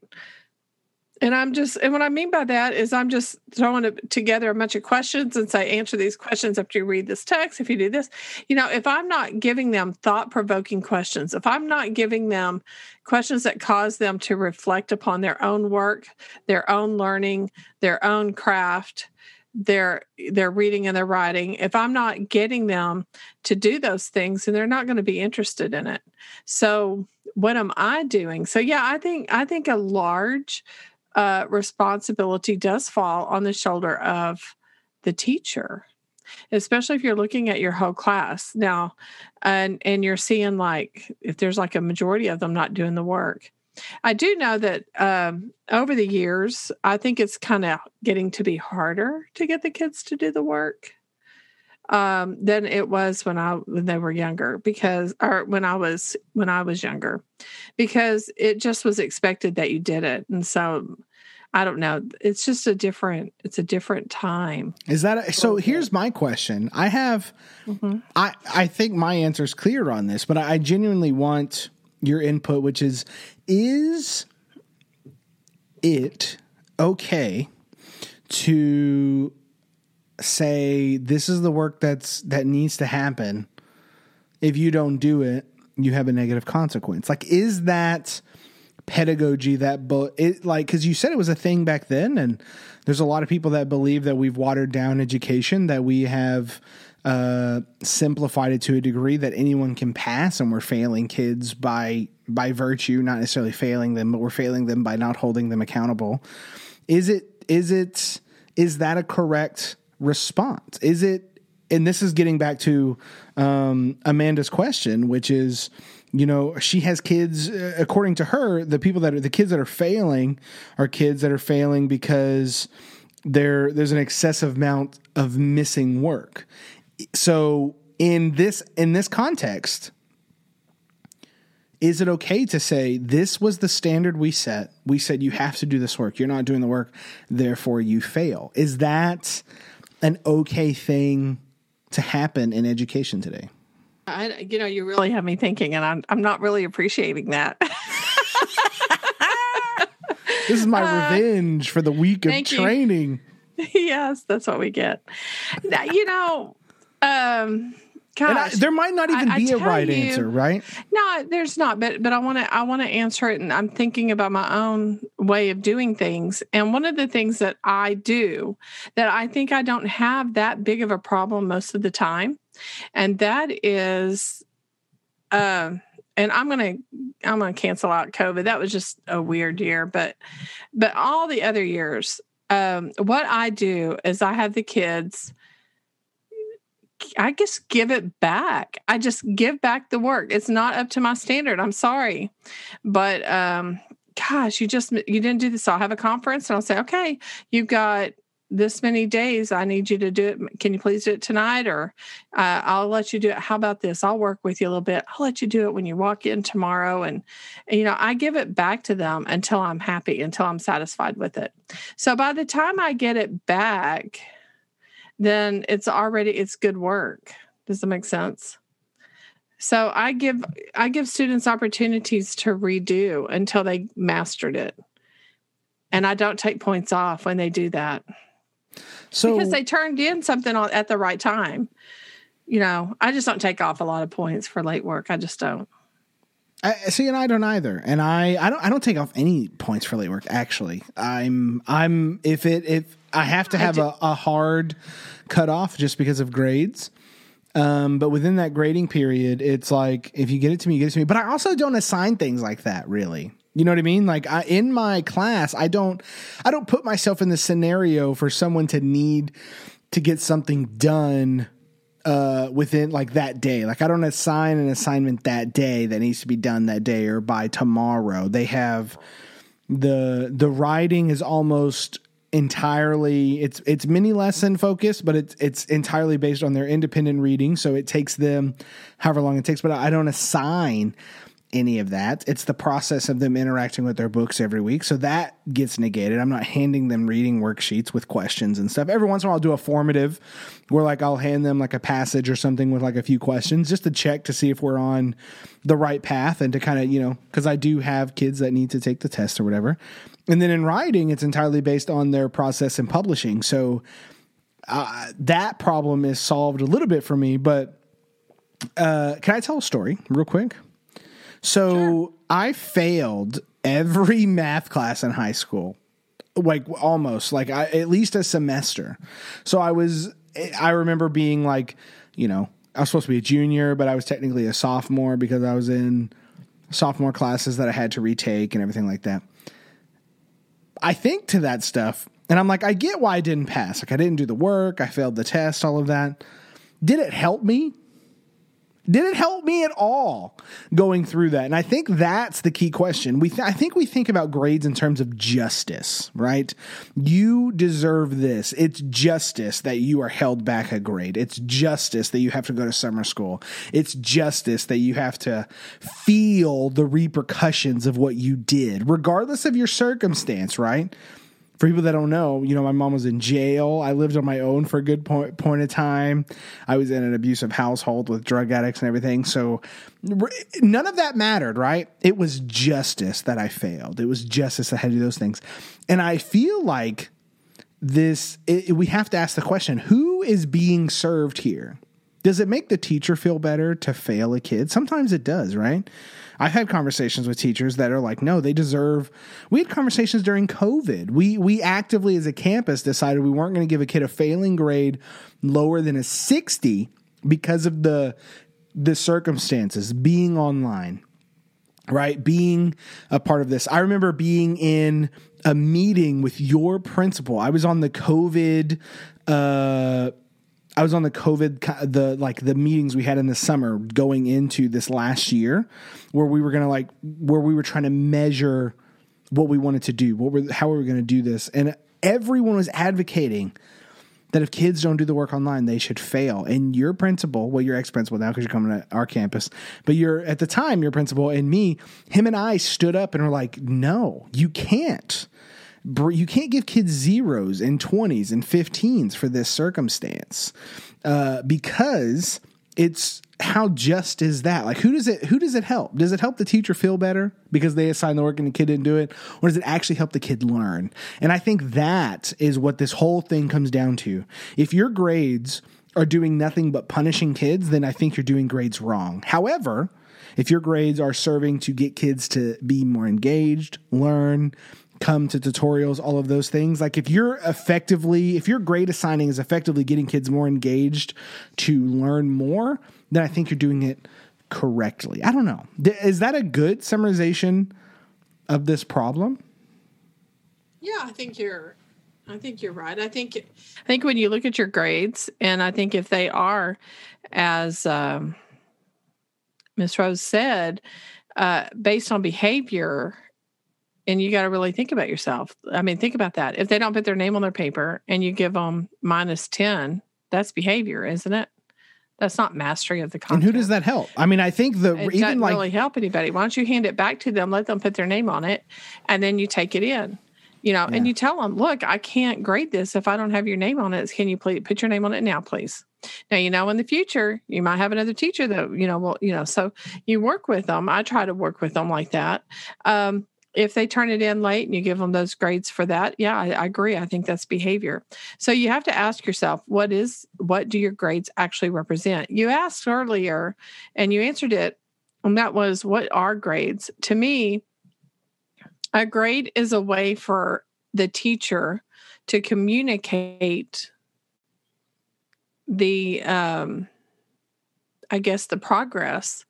and I'm just, and what I mean by that is I'm just throwing together a bunch of questions and say, answer these questions after you read this text. If you do this, you know, if I'm not giving them thought provoking questions, if I'm not giving them questions that cause them to reflect upon their own work, their own learning, their own craft, their their reading and their writing if i'm not getting them to do those things then they're not going to be interested in it. So what am i doing? So yeah i think i think a large uh, responsibility does fall on the shoulder of the teacher especially if you're looking at your whole class. Now and and you're seeing like if there's like a majority of them not doing the work i do know that um, over the years i think it's kind of getting to be harder to get the kids to do the work um, than it was when I when they were younger because or when I was when I was younger because it just was expected that you did it and so I don't know it's just a different it's a different time. Is that a, so here's my question. I have mm-hmm. I I think my answer is clear on this but I genuinely want your input which is is it okay to say this is the work that's that needs to happen? If you don't do it you have a negative consequence. Like is that pedagogy that but it like because you said it was a thing back then and there's a lot of people that believe that we've watered down education that we have uh, simplified it to a degree that anyone can pass and we're failing kids by by virtue not necessarily failing them but we're failing them by not holding them accountable is it is it is that a correct response? Is it, and this is getting back to um, Amanda's question, which is, you know, she has kids. Uh, according to her, the people that are the kids that are failing are kids that are failing because there there's an excessive amount of missing work. So in this in this context, is it okay to say this was the standard we set? We said you have to do this work. You're not doing the work, therefore you fail. Is that an okay thing to happen in education today? I, you know, you really have me thinking, and I'm I'm not really appreciating that. this is my uh, revenge for the week of training. You. yes, that's what we get. You know, um, Gosh, I, there might not even I, be I a right you, answer, right? No, there's not. But but I want to I want to answer it, and I'm thinking about my own way of doing things. And one of the things that I do that I think I don't have that big of a problem most of the time, and that is, uh, and I'm gonna I'm gonna cancel out COVID. That was just a weird year, but but all the other years, um, what I do is I have the kids I just give it back. I just give back the work. It's not up to my standard. I'm sorry. But um gosh, you just you didn't do this. I'll have a conference and I'll say, okay, you've got this many days. I need you to do it. Can you please do it tonight? Or uh, I'll let you do it. How about this? I'll work with you a little bit. I'll let you do it when you walk in tomorrow. And, and, you know, I give it back to them until I'm happy, until I'm satisfied with it. So by the time I get it back, then it's already it's good work. Does that make sense? So I give I give students opportunities to redo until they mastered it. And I don't take points off when they do that. So because they turned in something at the right time. You know, I just don't take off a lot of points for late work. I just don't. I see, and I don't either. And I, I don't, I don't take off any points for late work. Actually, I'm, I'm if it if I have to have a, a hard cutoff just because of grades. Um, but within that grading period, it's like if you get it to me, you get it to me. But I also don't assign things like that, really. You know what I mean? Like I, in my class, I don't, I don't put myself in the scenario for someone to need to get something done uh, within like that day. Like I don't assign an assignment that day that needs to be done that day or by tomorrow. They have the the writing is almost entirely it's it's mini lesson focused but it's it's entirely based on their independent reading so it takes them however long it takes but i don't assign any of that. It's the process of them interacting with their books every week. So that gets negated. I'm not handing them reading worksheets with questions and stuff. Every once in a while, I'll do a formative where, like, I'll hand them like a passage or something with like a few questions just to check to see if we're on the right path and to kind of, you know, because I do have kids that need to take the test or whatever. And then in writing, it's entirely based on their process in publishing. So uh, that problem is solved a little bit for me. But uh, can I tell a story real quick? So sure. I failed every math class in high school, like almost like I, at least a semester. So I was, I remember being like, you know, I was supposed to be a junior, but I was technically a sophomore because I was in sophomore classes that I had to retake and everything like that. I think to that stuff, and I'm like, I get why I didn't pass. Like, I didn't do the work, I failed the test, all of that. Did it help me? Did it help me at all going through that? And I think that's the key question. We th- I think we think about grades in terms of justice, right? You deserve this. It's justice that you are held back a grade. It's justice that you have to go to summer school. It's justice that you have to feel the repercussions of what you did, regardless of your circumstance, right? For people that don't know, you know, my mom was in jail. I lived on my own for a good point, point of time. I was in an abusive household with drug addicts and everything. So none of that mattered, right? It was justice that I failed. It was justice that had to do those things. And I feel like this, it, we have to ask the question who is being served here? Does it make the teacher feel better to fail a kid? Sometimes it does, right? I've had conversations with teachers that are like, no, they deserve. We had conversations during COVID. We we actively as a campus decided we weren't going to give a kid a failing grade lower than a 60 because of the the circumstances being online right being a part of this i remember being in a meeting with your principal i was on the covid uh I was on the COVID the like the meetings we had in the summer going into this last year where we were to like where we were trying to measure what we wanted to do, what were how were we to do this? And everyone was advocating that if kids don't do the work online, they should fail. And your principal, well, your ex principal now because you're coming to our campus, but you're at the time your principal and me, him and I stood up and were like, no, you can't you can't give kids zeros and 20s and 15s for this circumstance uh, because it's how just is that? Like who does it who does it help? Does it help the teacher feel better because they assign the work and the kid didn't do it? Or does it actually help the kid learn? And i think that is what this whole thing comes down to. If your grades are doing nothing but punishing kids then i think you're doing grades wrong. However if your grades are serving to get kids to be more engaged learn come to tutorials, all of those things. Like if you're effectively, if your grade assigning is effectively getting kids more engaged to learn more, then I think you're doing it correctly. I don't know. Is that a good summarization of this problem? Yeah, I think you're I think you're right. I think I think when you look at your grades and I think if they are as um, Miss Rose said, uh, based on behavior, and you got to really think about yourself. I mean, think about that. If they don't put their name on their paper and you give them minus 10, that's behavior, isn't it? That's not mastery of the content. And who does that help? I mean, I think the it even doesn't like really help anybody. Why don't you hand it back to them, let them put their name on it, and then you take it in. You know, yeah. and you tell them, look, I can't grade this if I don't have your name on it. Can you please put your name on it now, please? Now, you know, in the future, you might have another teacher that, you know, well, you know, so you work with them. I try to work with them like that. Um, if they turn it in late and you give them those grades for that yeah I, I, agree i think that's behavior. So you have to ask yourself what is what do your grades actually represent? You asked earlier and you answered it and that was what are grades? To me a grade is a way for the teacher to communicate the um i guess the progress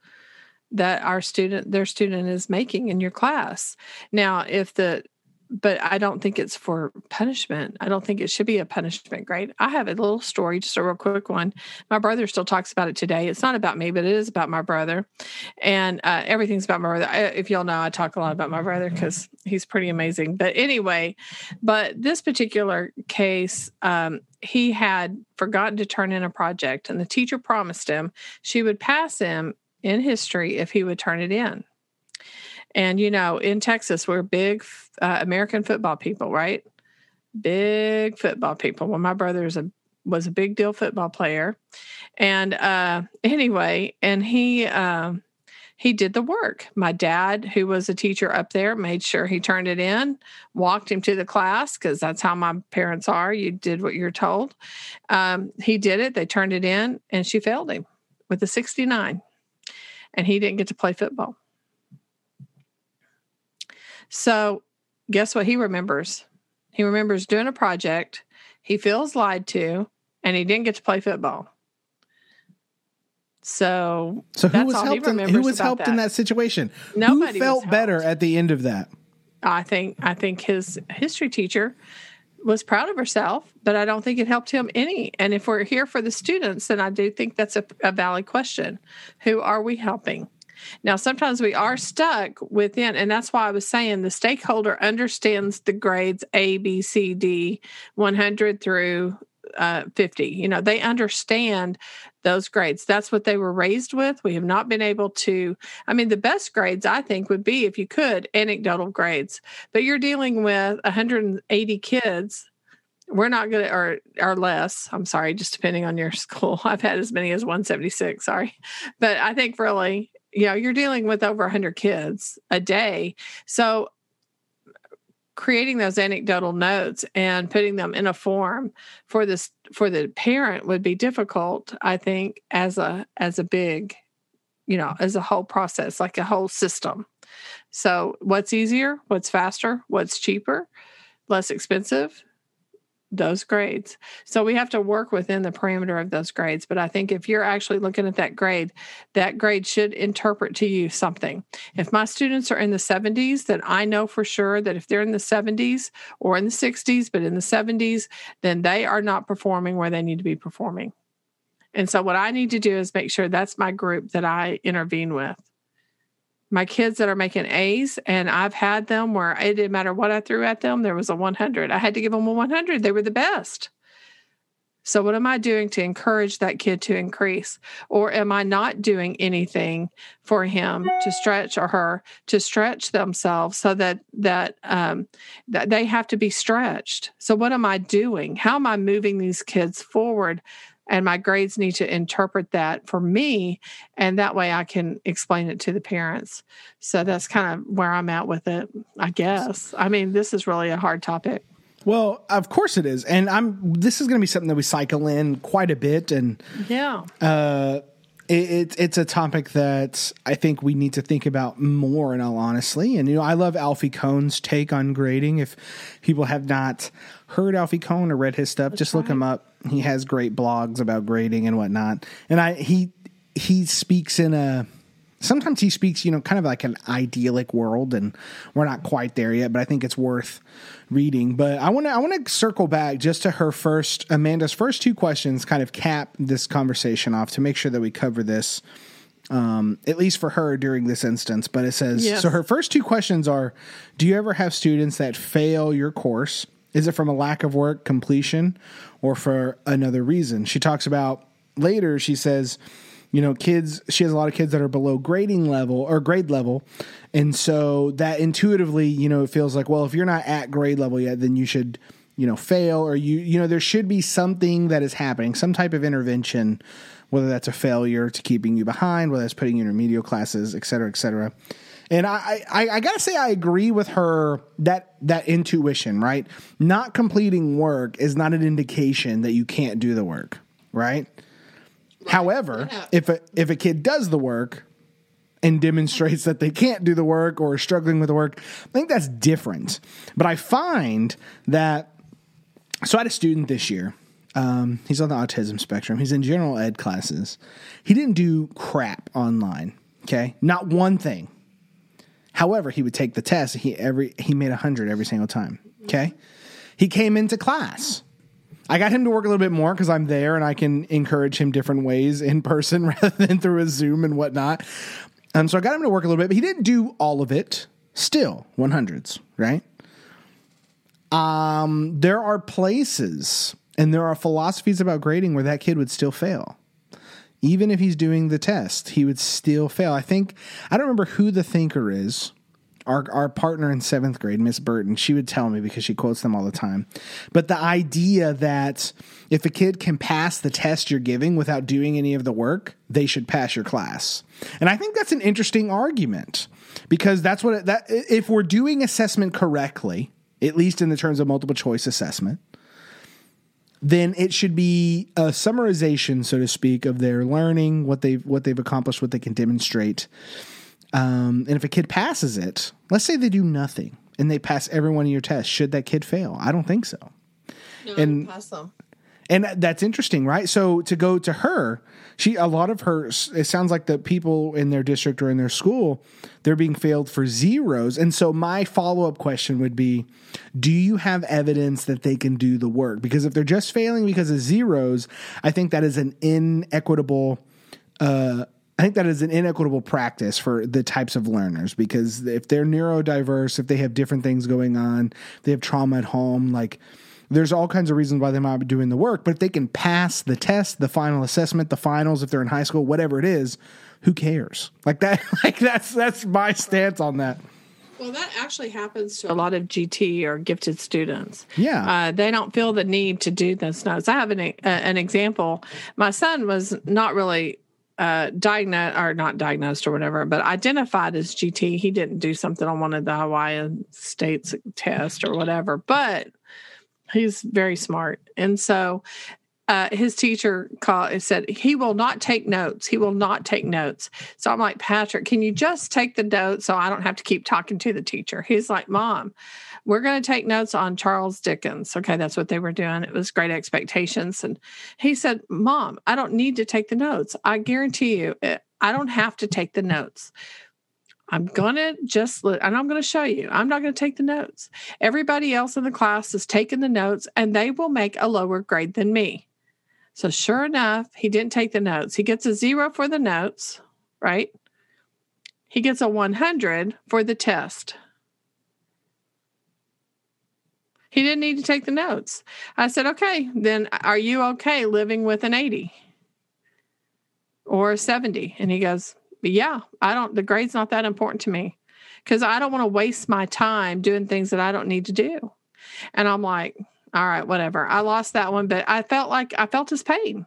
that our student their student is making in your class now if the but I don't think it's for punishment. I don't think it should be a punishment grade. I have a little story, just a real quick one. My brother still talks about it today. It's not about me, but it is about my brother. And uh, everything's about my brother. I, if y'all know, I talk a lot about my brother because he's pretty amazing. But anyway, but this particular case, um, he had forgotten to turn in a project, and the teacher promised him she would pass him in history if he would turn it in. And, you know, in Texas, we're big uh, American football people, right? Big football people. Well, my brother is a, was a big deal football player. And uh, anyway, and he, uh, he did the work. My dad, who was a teacher up there, made sure he turned it in, walked him to the class because that's how my parents are. You did what you're told. Um, he did it. They turned it in, and she failed him with a 69, and he didn't get to play football. So, guess what he remembers? He remembers doing a project. He feels lied to, and he didn't get to play football. So, so who was helped? In, who was helped that. in that situation? Nobody who felt better at the end of that. I think I think his history teacher was proud of herself, but I don't think it helped him any. And if we're here for the students, then I do think that's a, a valid question. Who are we helping? Now, sometimes we are stuck within, and that's why I was saying the stakeholder understands the grades A, B, C, D, 100 through uh, 50. You know, they understand those grades. That's what they were raised with. We have not been able to, I mean, the best grades I think would be if you could anecdotal grades, but you're dealing with 180 kids. We're not going to, or, or less. I'm sorry, just depending on your school. I've had as many as 176. Sorry. But I think really, you know, you're dealing with over 100 kids a day. So creating those anecdotal notes and putting them in a form for this for the parent would be difficult i think as a as a big you know as a whole process like a whole system. So what's easier what's faster what's cheaper less expensive those grades. So we have to work within the parameter of those grades. But I think if you're actually looking at that grade, that grade should interpret to you something. If my students are in the 70s, then I know for sure that if they're in the 70s or in the 60s, but in the 70s, then they are not performing where they need to be performing. And so what I need to do is make sure that's my group that I intervene with my kids that are making A's, and I've had them where it didn't matter what I threw at them, there was a 100. I had to give them a 100. They were the best. So, what am I doing to encourage that kid to increase? Or am I not doing anything for him to stretch or her to stretch themselves so that that um, that they have to be stretched? So, what am I doing? How am I moving these kids forward and my grades need to interpret that for me and that way i can explain it to the parents. So that's kind of where i'm at with it i guess. I mean this is really a hard topic. Well of course it is and i'm this is going to be something that we cycle in quite a bit and yeah. uh it, it's a topic that I think we need to think about more. In all honestly. and you know, I love Alfie Kohn's take on grading. If people have not heard Alfie Kohn or read his stuff, That's just right. look him up. He has great blogs about grading and whatnot. And I he he speaks in a sometimes he speaks, you know, kind of like an idyllic world, and we're not quite there yet, but I think it's worth reading. But I want to I want to circle back just to her first Amanda's first two questions, kind of cap this conversation off to make sure that we cover this. Um, at least for her during this instance, but it says yes. so. Her first two questions are: Do you ever have students that fail your course? Is it from a lack of work completion, or for another reason? She talks about later. She says, you know, kids, she has a lot of kids that are below grading level or grade level. And so that intuitively, you know, it feels like, well, if you're not at grade level yet, then you should, you know, fail or you, you know, there should be something that is happening, some type of intervention, whether that's a failure to keeping you behind, whether that's putting you in remedial classes, et cetera, et cetera. And I, I, I gotta say, I agree with her that that intuition, right? Not completing work is not an indication that you can't do the work, right? However, yeah. if a if a kid does the work and demonstrates that they can't do the work or are struggling with the work, I think that's different. But I find that so I had a student this year. Um, he's on the autism spectrum. He's in general ed classes. He didn't do crap online. Okay, not one thing. However, he would take the test. He every he made a hundred every single time. Okay, he came into class I got him to work a little bit more because I'm there and I can encourage him different ways in person rather than through a Zoom and whatnot. Um, so I got him to work a little bit, but he didn't do all of it. Still 100s, right? Um, there are places and there are philosophies about grading where that kid would still fail. Even if he's doing the test, he would still fail. I think, I don't remember who the thinker is, our our partner in seventh grade, Miss Burton, she would tell me because she quotes them all the time. But the idea that if a kid can pass the test you're giving without doing any of the work, they should pass your class. And I think that's an interesting argument because that's what it, that if we're doing assessment correctly, at least in the terms of multiple choice assessment, then it should be a summarization, so to speak, of their learning, what they've what they've accomplished, what they can demonstrate. Um, and if a kid passes it, let's say they do nothing and they pass every one of your tests, should that kid fail? I don't think so. No, And- pass them. And that's interesting, right? So to go to her, she a lot of her it sounds like the people in their district or in their school, they're being failed for zeros. And so my follow-up question would be, do you have evidence that they can do the work? Because if they're just failing because of zeros, I think that is an inequitable uh I think that is an inequitable practice for the types of learners because if they're neurodiverse, if they have different things going on, they have trauma at home, like there's all kinds of reasons why they might be doing the work. But if they can pass the test, the final assessment, the finals, if they're in high school, whatever it is, who cares? Like that, like that's that's my stance on that. Well, that actually happens to a lot of GT or gifted students. Yeah. Uh, they don't feel the need to do those notes. I have an, uh, an example. My son was not really uh, diagnosed or not diagnosed or whatever, but identified as GT. He didn't do something on one of the Hawaiian states test or whatever, but he's very smart. And so uh, his teacher called and said he will not take notes. He will not take notes. So I'm like, Patrick, can you just take the notes so I don't have to keep talking to the teacher? He's like, Mom, we're going to take notes on Charles Dickens. Okay, that's what they were doing. It was Great Expectations. And he said, Mom, I don't need to take the notes. I guarantee you, eh, I don't have to take the notes. I'm going to just, and I'm going to show you, I'm not going to take the notes. Everybody else in the class is taking the notes and they will make a lower grade than me. So, sure enough, he didn't take the notes. He gets a zero for the notes, right? He gets a 100 for the test. He didn't need to take the notes. I said, okay, then are you okay living with an 80 or a 70? And he goes, yeah, I don't, the grade's not that important to me because I don't want to waste my time doing things that I don't need to do. And I'm like, all right, whatever. I lost that one, but I felt like I felt his pain.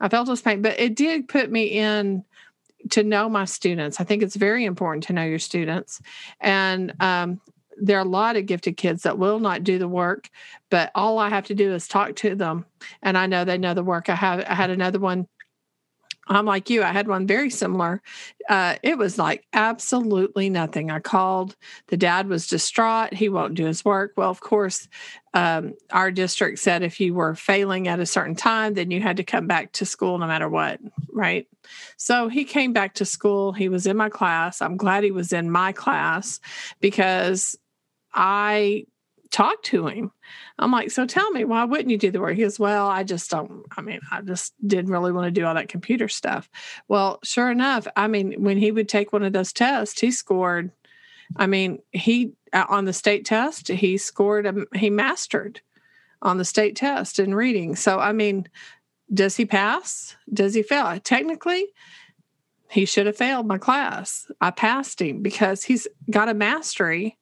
I felt his pain, but it did put me in to know my students. I think it's very important to know your students. And um, there are a lot of gifted kids that will not do the work, but all I have to do is talk to them, and I know they know the work. I have I had another one. I'm like you. I had one very similar. Uh, it was like absolutely nothing. I called. The dad was distraught. He won't do his work. Well, of course, um, our district said if you were failing at a certain time, then you had to come back to school no matter what, right? So he came back to school. He was in my class. I'm glad he was in my class because I talked to him. I'm like, so tell me, why wouldn't you do the work? He goes, well, I just don't, I mean, I just didn't really want to do all that computer stuff. Well, sure enough, I mean, when he would take one of those tests, he scored, I mean, he, uh, on the state test, he scored, a, he mastered on the state test in reading. So, I mean, does he pass? Does he fail? Technically, he should have failed my class. I passed him because he's got a mastery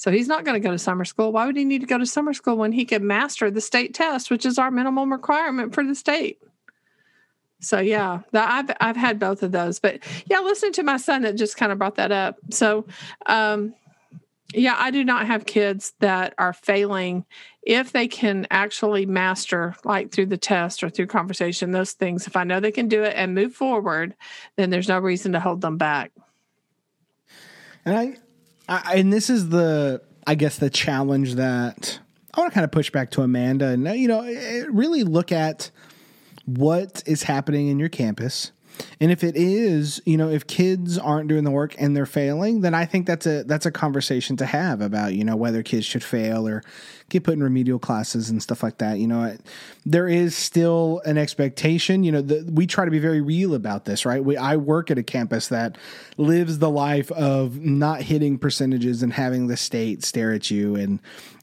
so he's not going to go to summer school. Why would he need to go to summer school when he could master the state test, which is our minimum requirement for the state? So yeah, that I've I've had both of those, but yeah, listening to my son, it just kind of brought that up. So, um, yeah, I do not have kids that are failing if they can actually master, like through the test or through conversation, those things. If I know they can do it and move forward, then there's no reason to hold them back. And I, I and this is the I guess the challenge that I want to kind of push back to Amanda and you know eh, really look at what is happening in your campus. And if it is, you know, if kids aren't doing the work and they're failing, then I think that's a that's a conversation to have about, you know, whether kids should fail or get put in remedial classes and stuff like that. You know, there is still an expectation. You know, the, we try to be very real about this, right? We, I work at a campus that lives the life of not hitting percentages and having the state stare at you and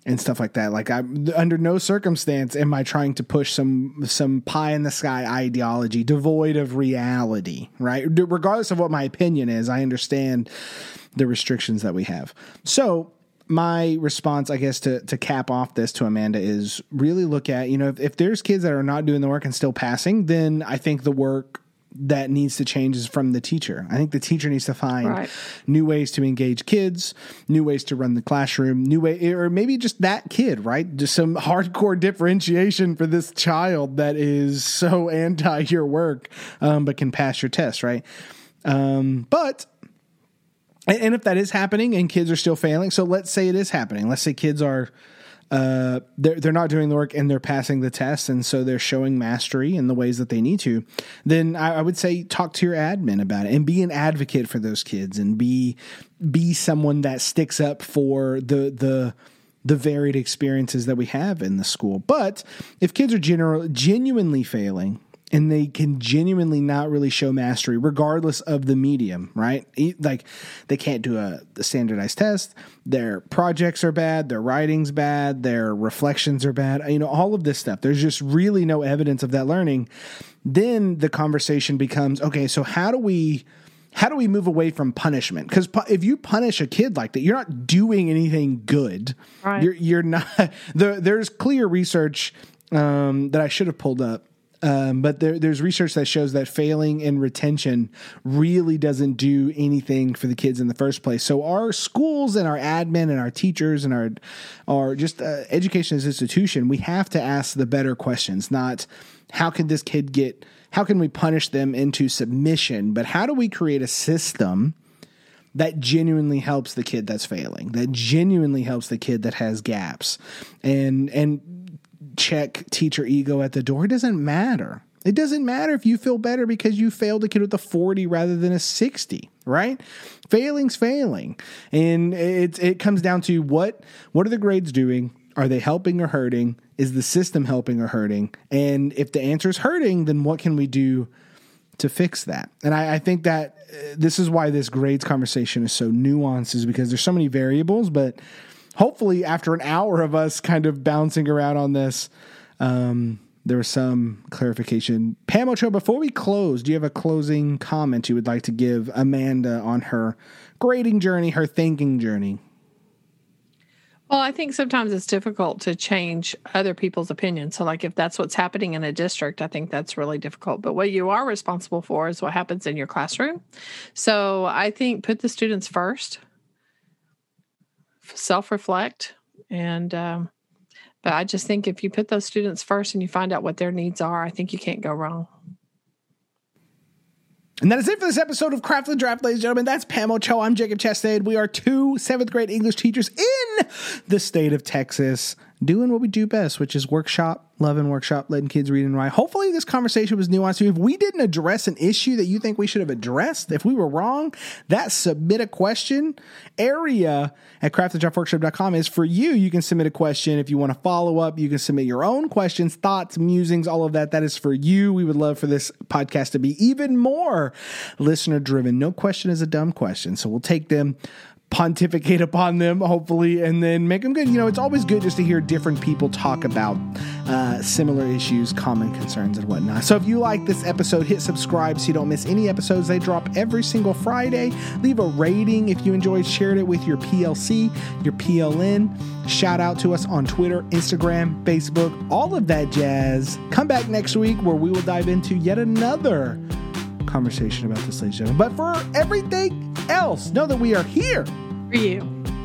and stuff like that. Like I, under no circumstance am I trying to push some some pie in the sky ideology devoid of reality, right? Regardless of what my opinion is, I understand the restrictions that we have. So my response, I guess, to to cap off this to Amanda is really look at you know if, if there's kids that are not doing the work and still passing, then I think the work that needs to change is from the teacher. I think the teacher needs to find Right. new ways to engage kids, new ways to run the classroom, new way, or maybe just that kid, right? Just some hardcore differentiation for this child that is so anti your work, um, but can pass your test, right? Um, but and, and if that is happening and kids are still failing, so let's say it is happening. Let's say kids are uh, they're they're not doing the work and they're passing the test, and so they're showing mastery in the ways that they need to. Then I, I would say talk to your admin about it and be an advocate for those kids and be be someone that sticks up for the the the varied experiences that we have in the school. But if kids are general, genuinely failing and they can genuinely not really show mastery regardless of the medium, right? Like they can't do a, a standardized test, their projects are bad, their writing's bad, their reflections are bad, you know, all of this stuff. There's just really no evidence of that learning. Then the conversation becomes, okay, so how do we how do we move away from punishment? Because pu- if you punish a kid like that, you're not doing anything good. Right. You're you're not. There, there's clear research um, that I should have pulled up. Um, but there, there's research that shows that failing in retention really doesn't do anything for the kids in the first place. So our schools and our admin and our teachers and our, our just uh, education as institution, we have to ask the better questions. Not how can this kid get? How can we punish them into submission? But how do we create a system? that genuinely helps the kid that's failing that genuinely helps the kid that has gaps and and check teacher ego at the door. It doesn't matter. It doesn't matter if you feel better because you failed a kid with a 40 rather than a 60 right? Failing's failing. And it it comes down to what what are the grades doing? Are they helping or hurting? Is the system helping or hurting? And if the answer is hurting then what can we do to fix that. And I, I think that uh, this is why this grades conversation is so nuanced, is because there's so many variables. But hopefully, after an hour of us kind of bouncing around on this, um, there was some clarification. Pam Ochoa, before we close, do you have a closing comment you would like to give Amanda on her grading journey, her thinking journey? Well, I think sometimes it's difficult to change other people's opinions. So, like if that's what's happening in a district, I think that's really difficult. But what you are responsible for is what happens in your classroom. So, I think put the students first, self reflect, and, um, but I just think if you put those students first and you find out what their needs are, I think you can't go wrong. And that is it for this episode of Craft the Draft, ladies and gentlemen. That's Pam Ochoa. I'm Jacob Chastain. We are two seventh grade English teachers in the state of Texas doing what we do best, which is workshop, love and workshop, letting kids read and write. Hopefully, this conversation was nuanced. If we didn't address an issue that you think we should have addressed, if we were wrong, that submit a question area at craftthedraftworkshop.com is for you. You can submit a question. If you want to follow up, you can submit your own questions, thoughts, musings, all of that. That is for you. We would love for this podcast to be even more listener driven. No question is a dumb question. So we'll take them pontificate upon them, hopefully, and then make them good. You know, it's always good just to hear different people talk about uh, similar issues, common concerns, and whatnot. So if you like this episode, hit subscribe so you don't miss any episodes. They drop every single Friday. Leave a rating if you enjoyed, shared it with your PLC, your PLN. Shout out to us on Twitter, Instagram, Facebook, all of that jazz. Come back next week where we will dive into yet another conversation about this, ladies and gentlemen. But for everything else, know that we are here For you.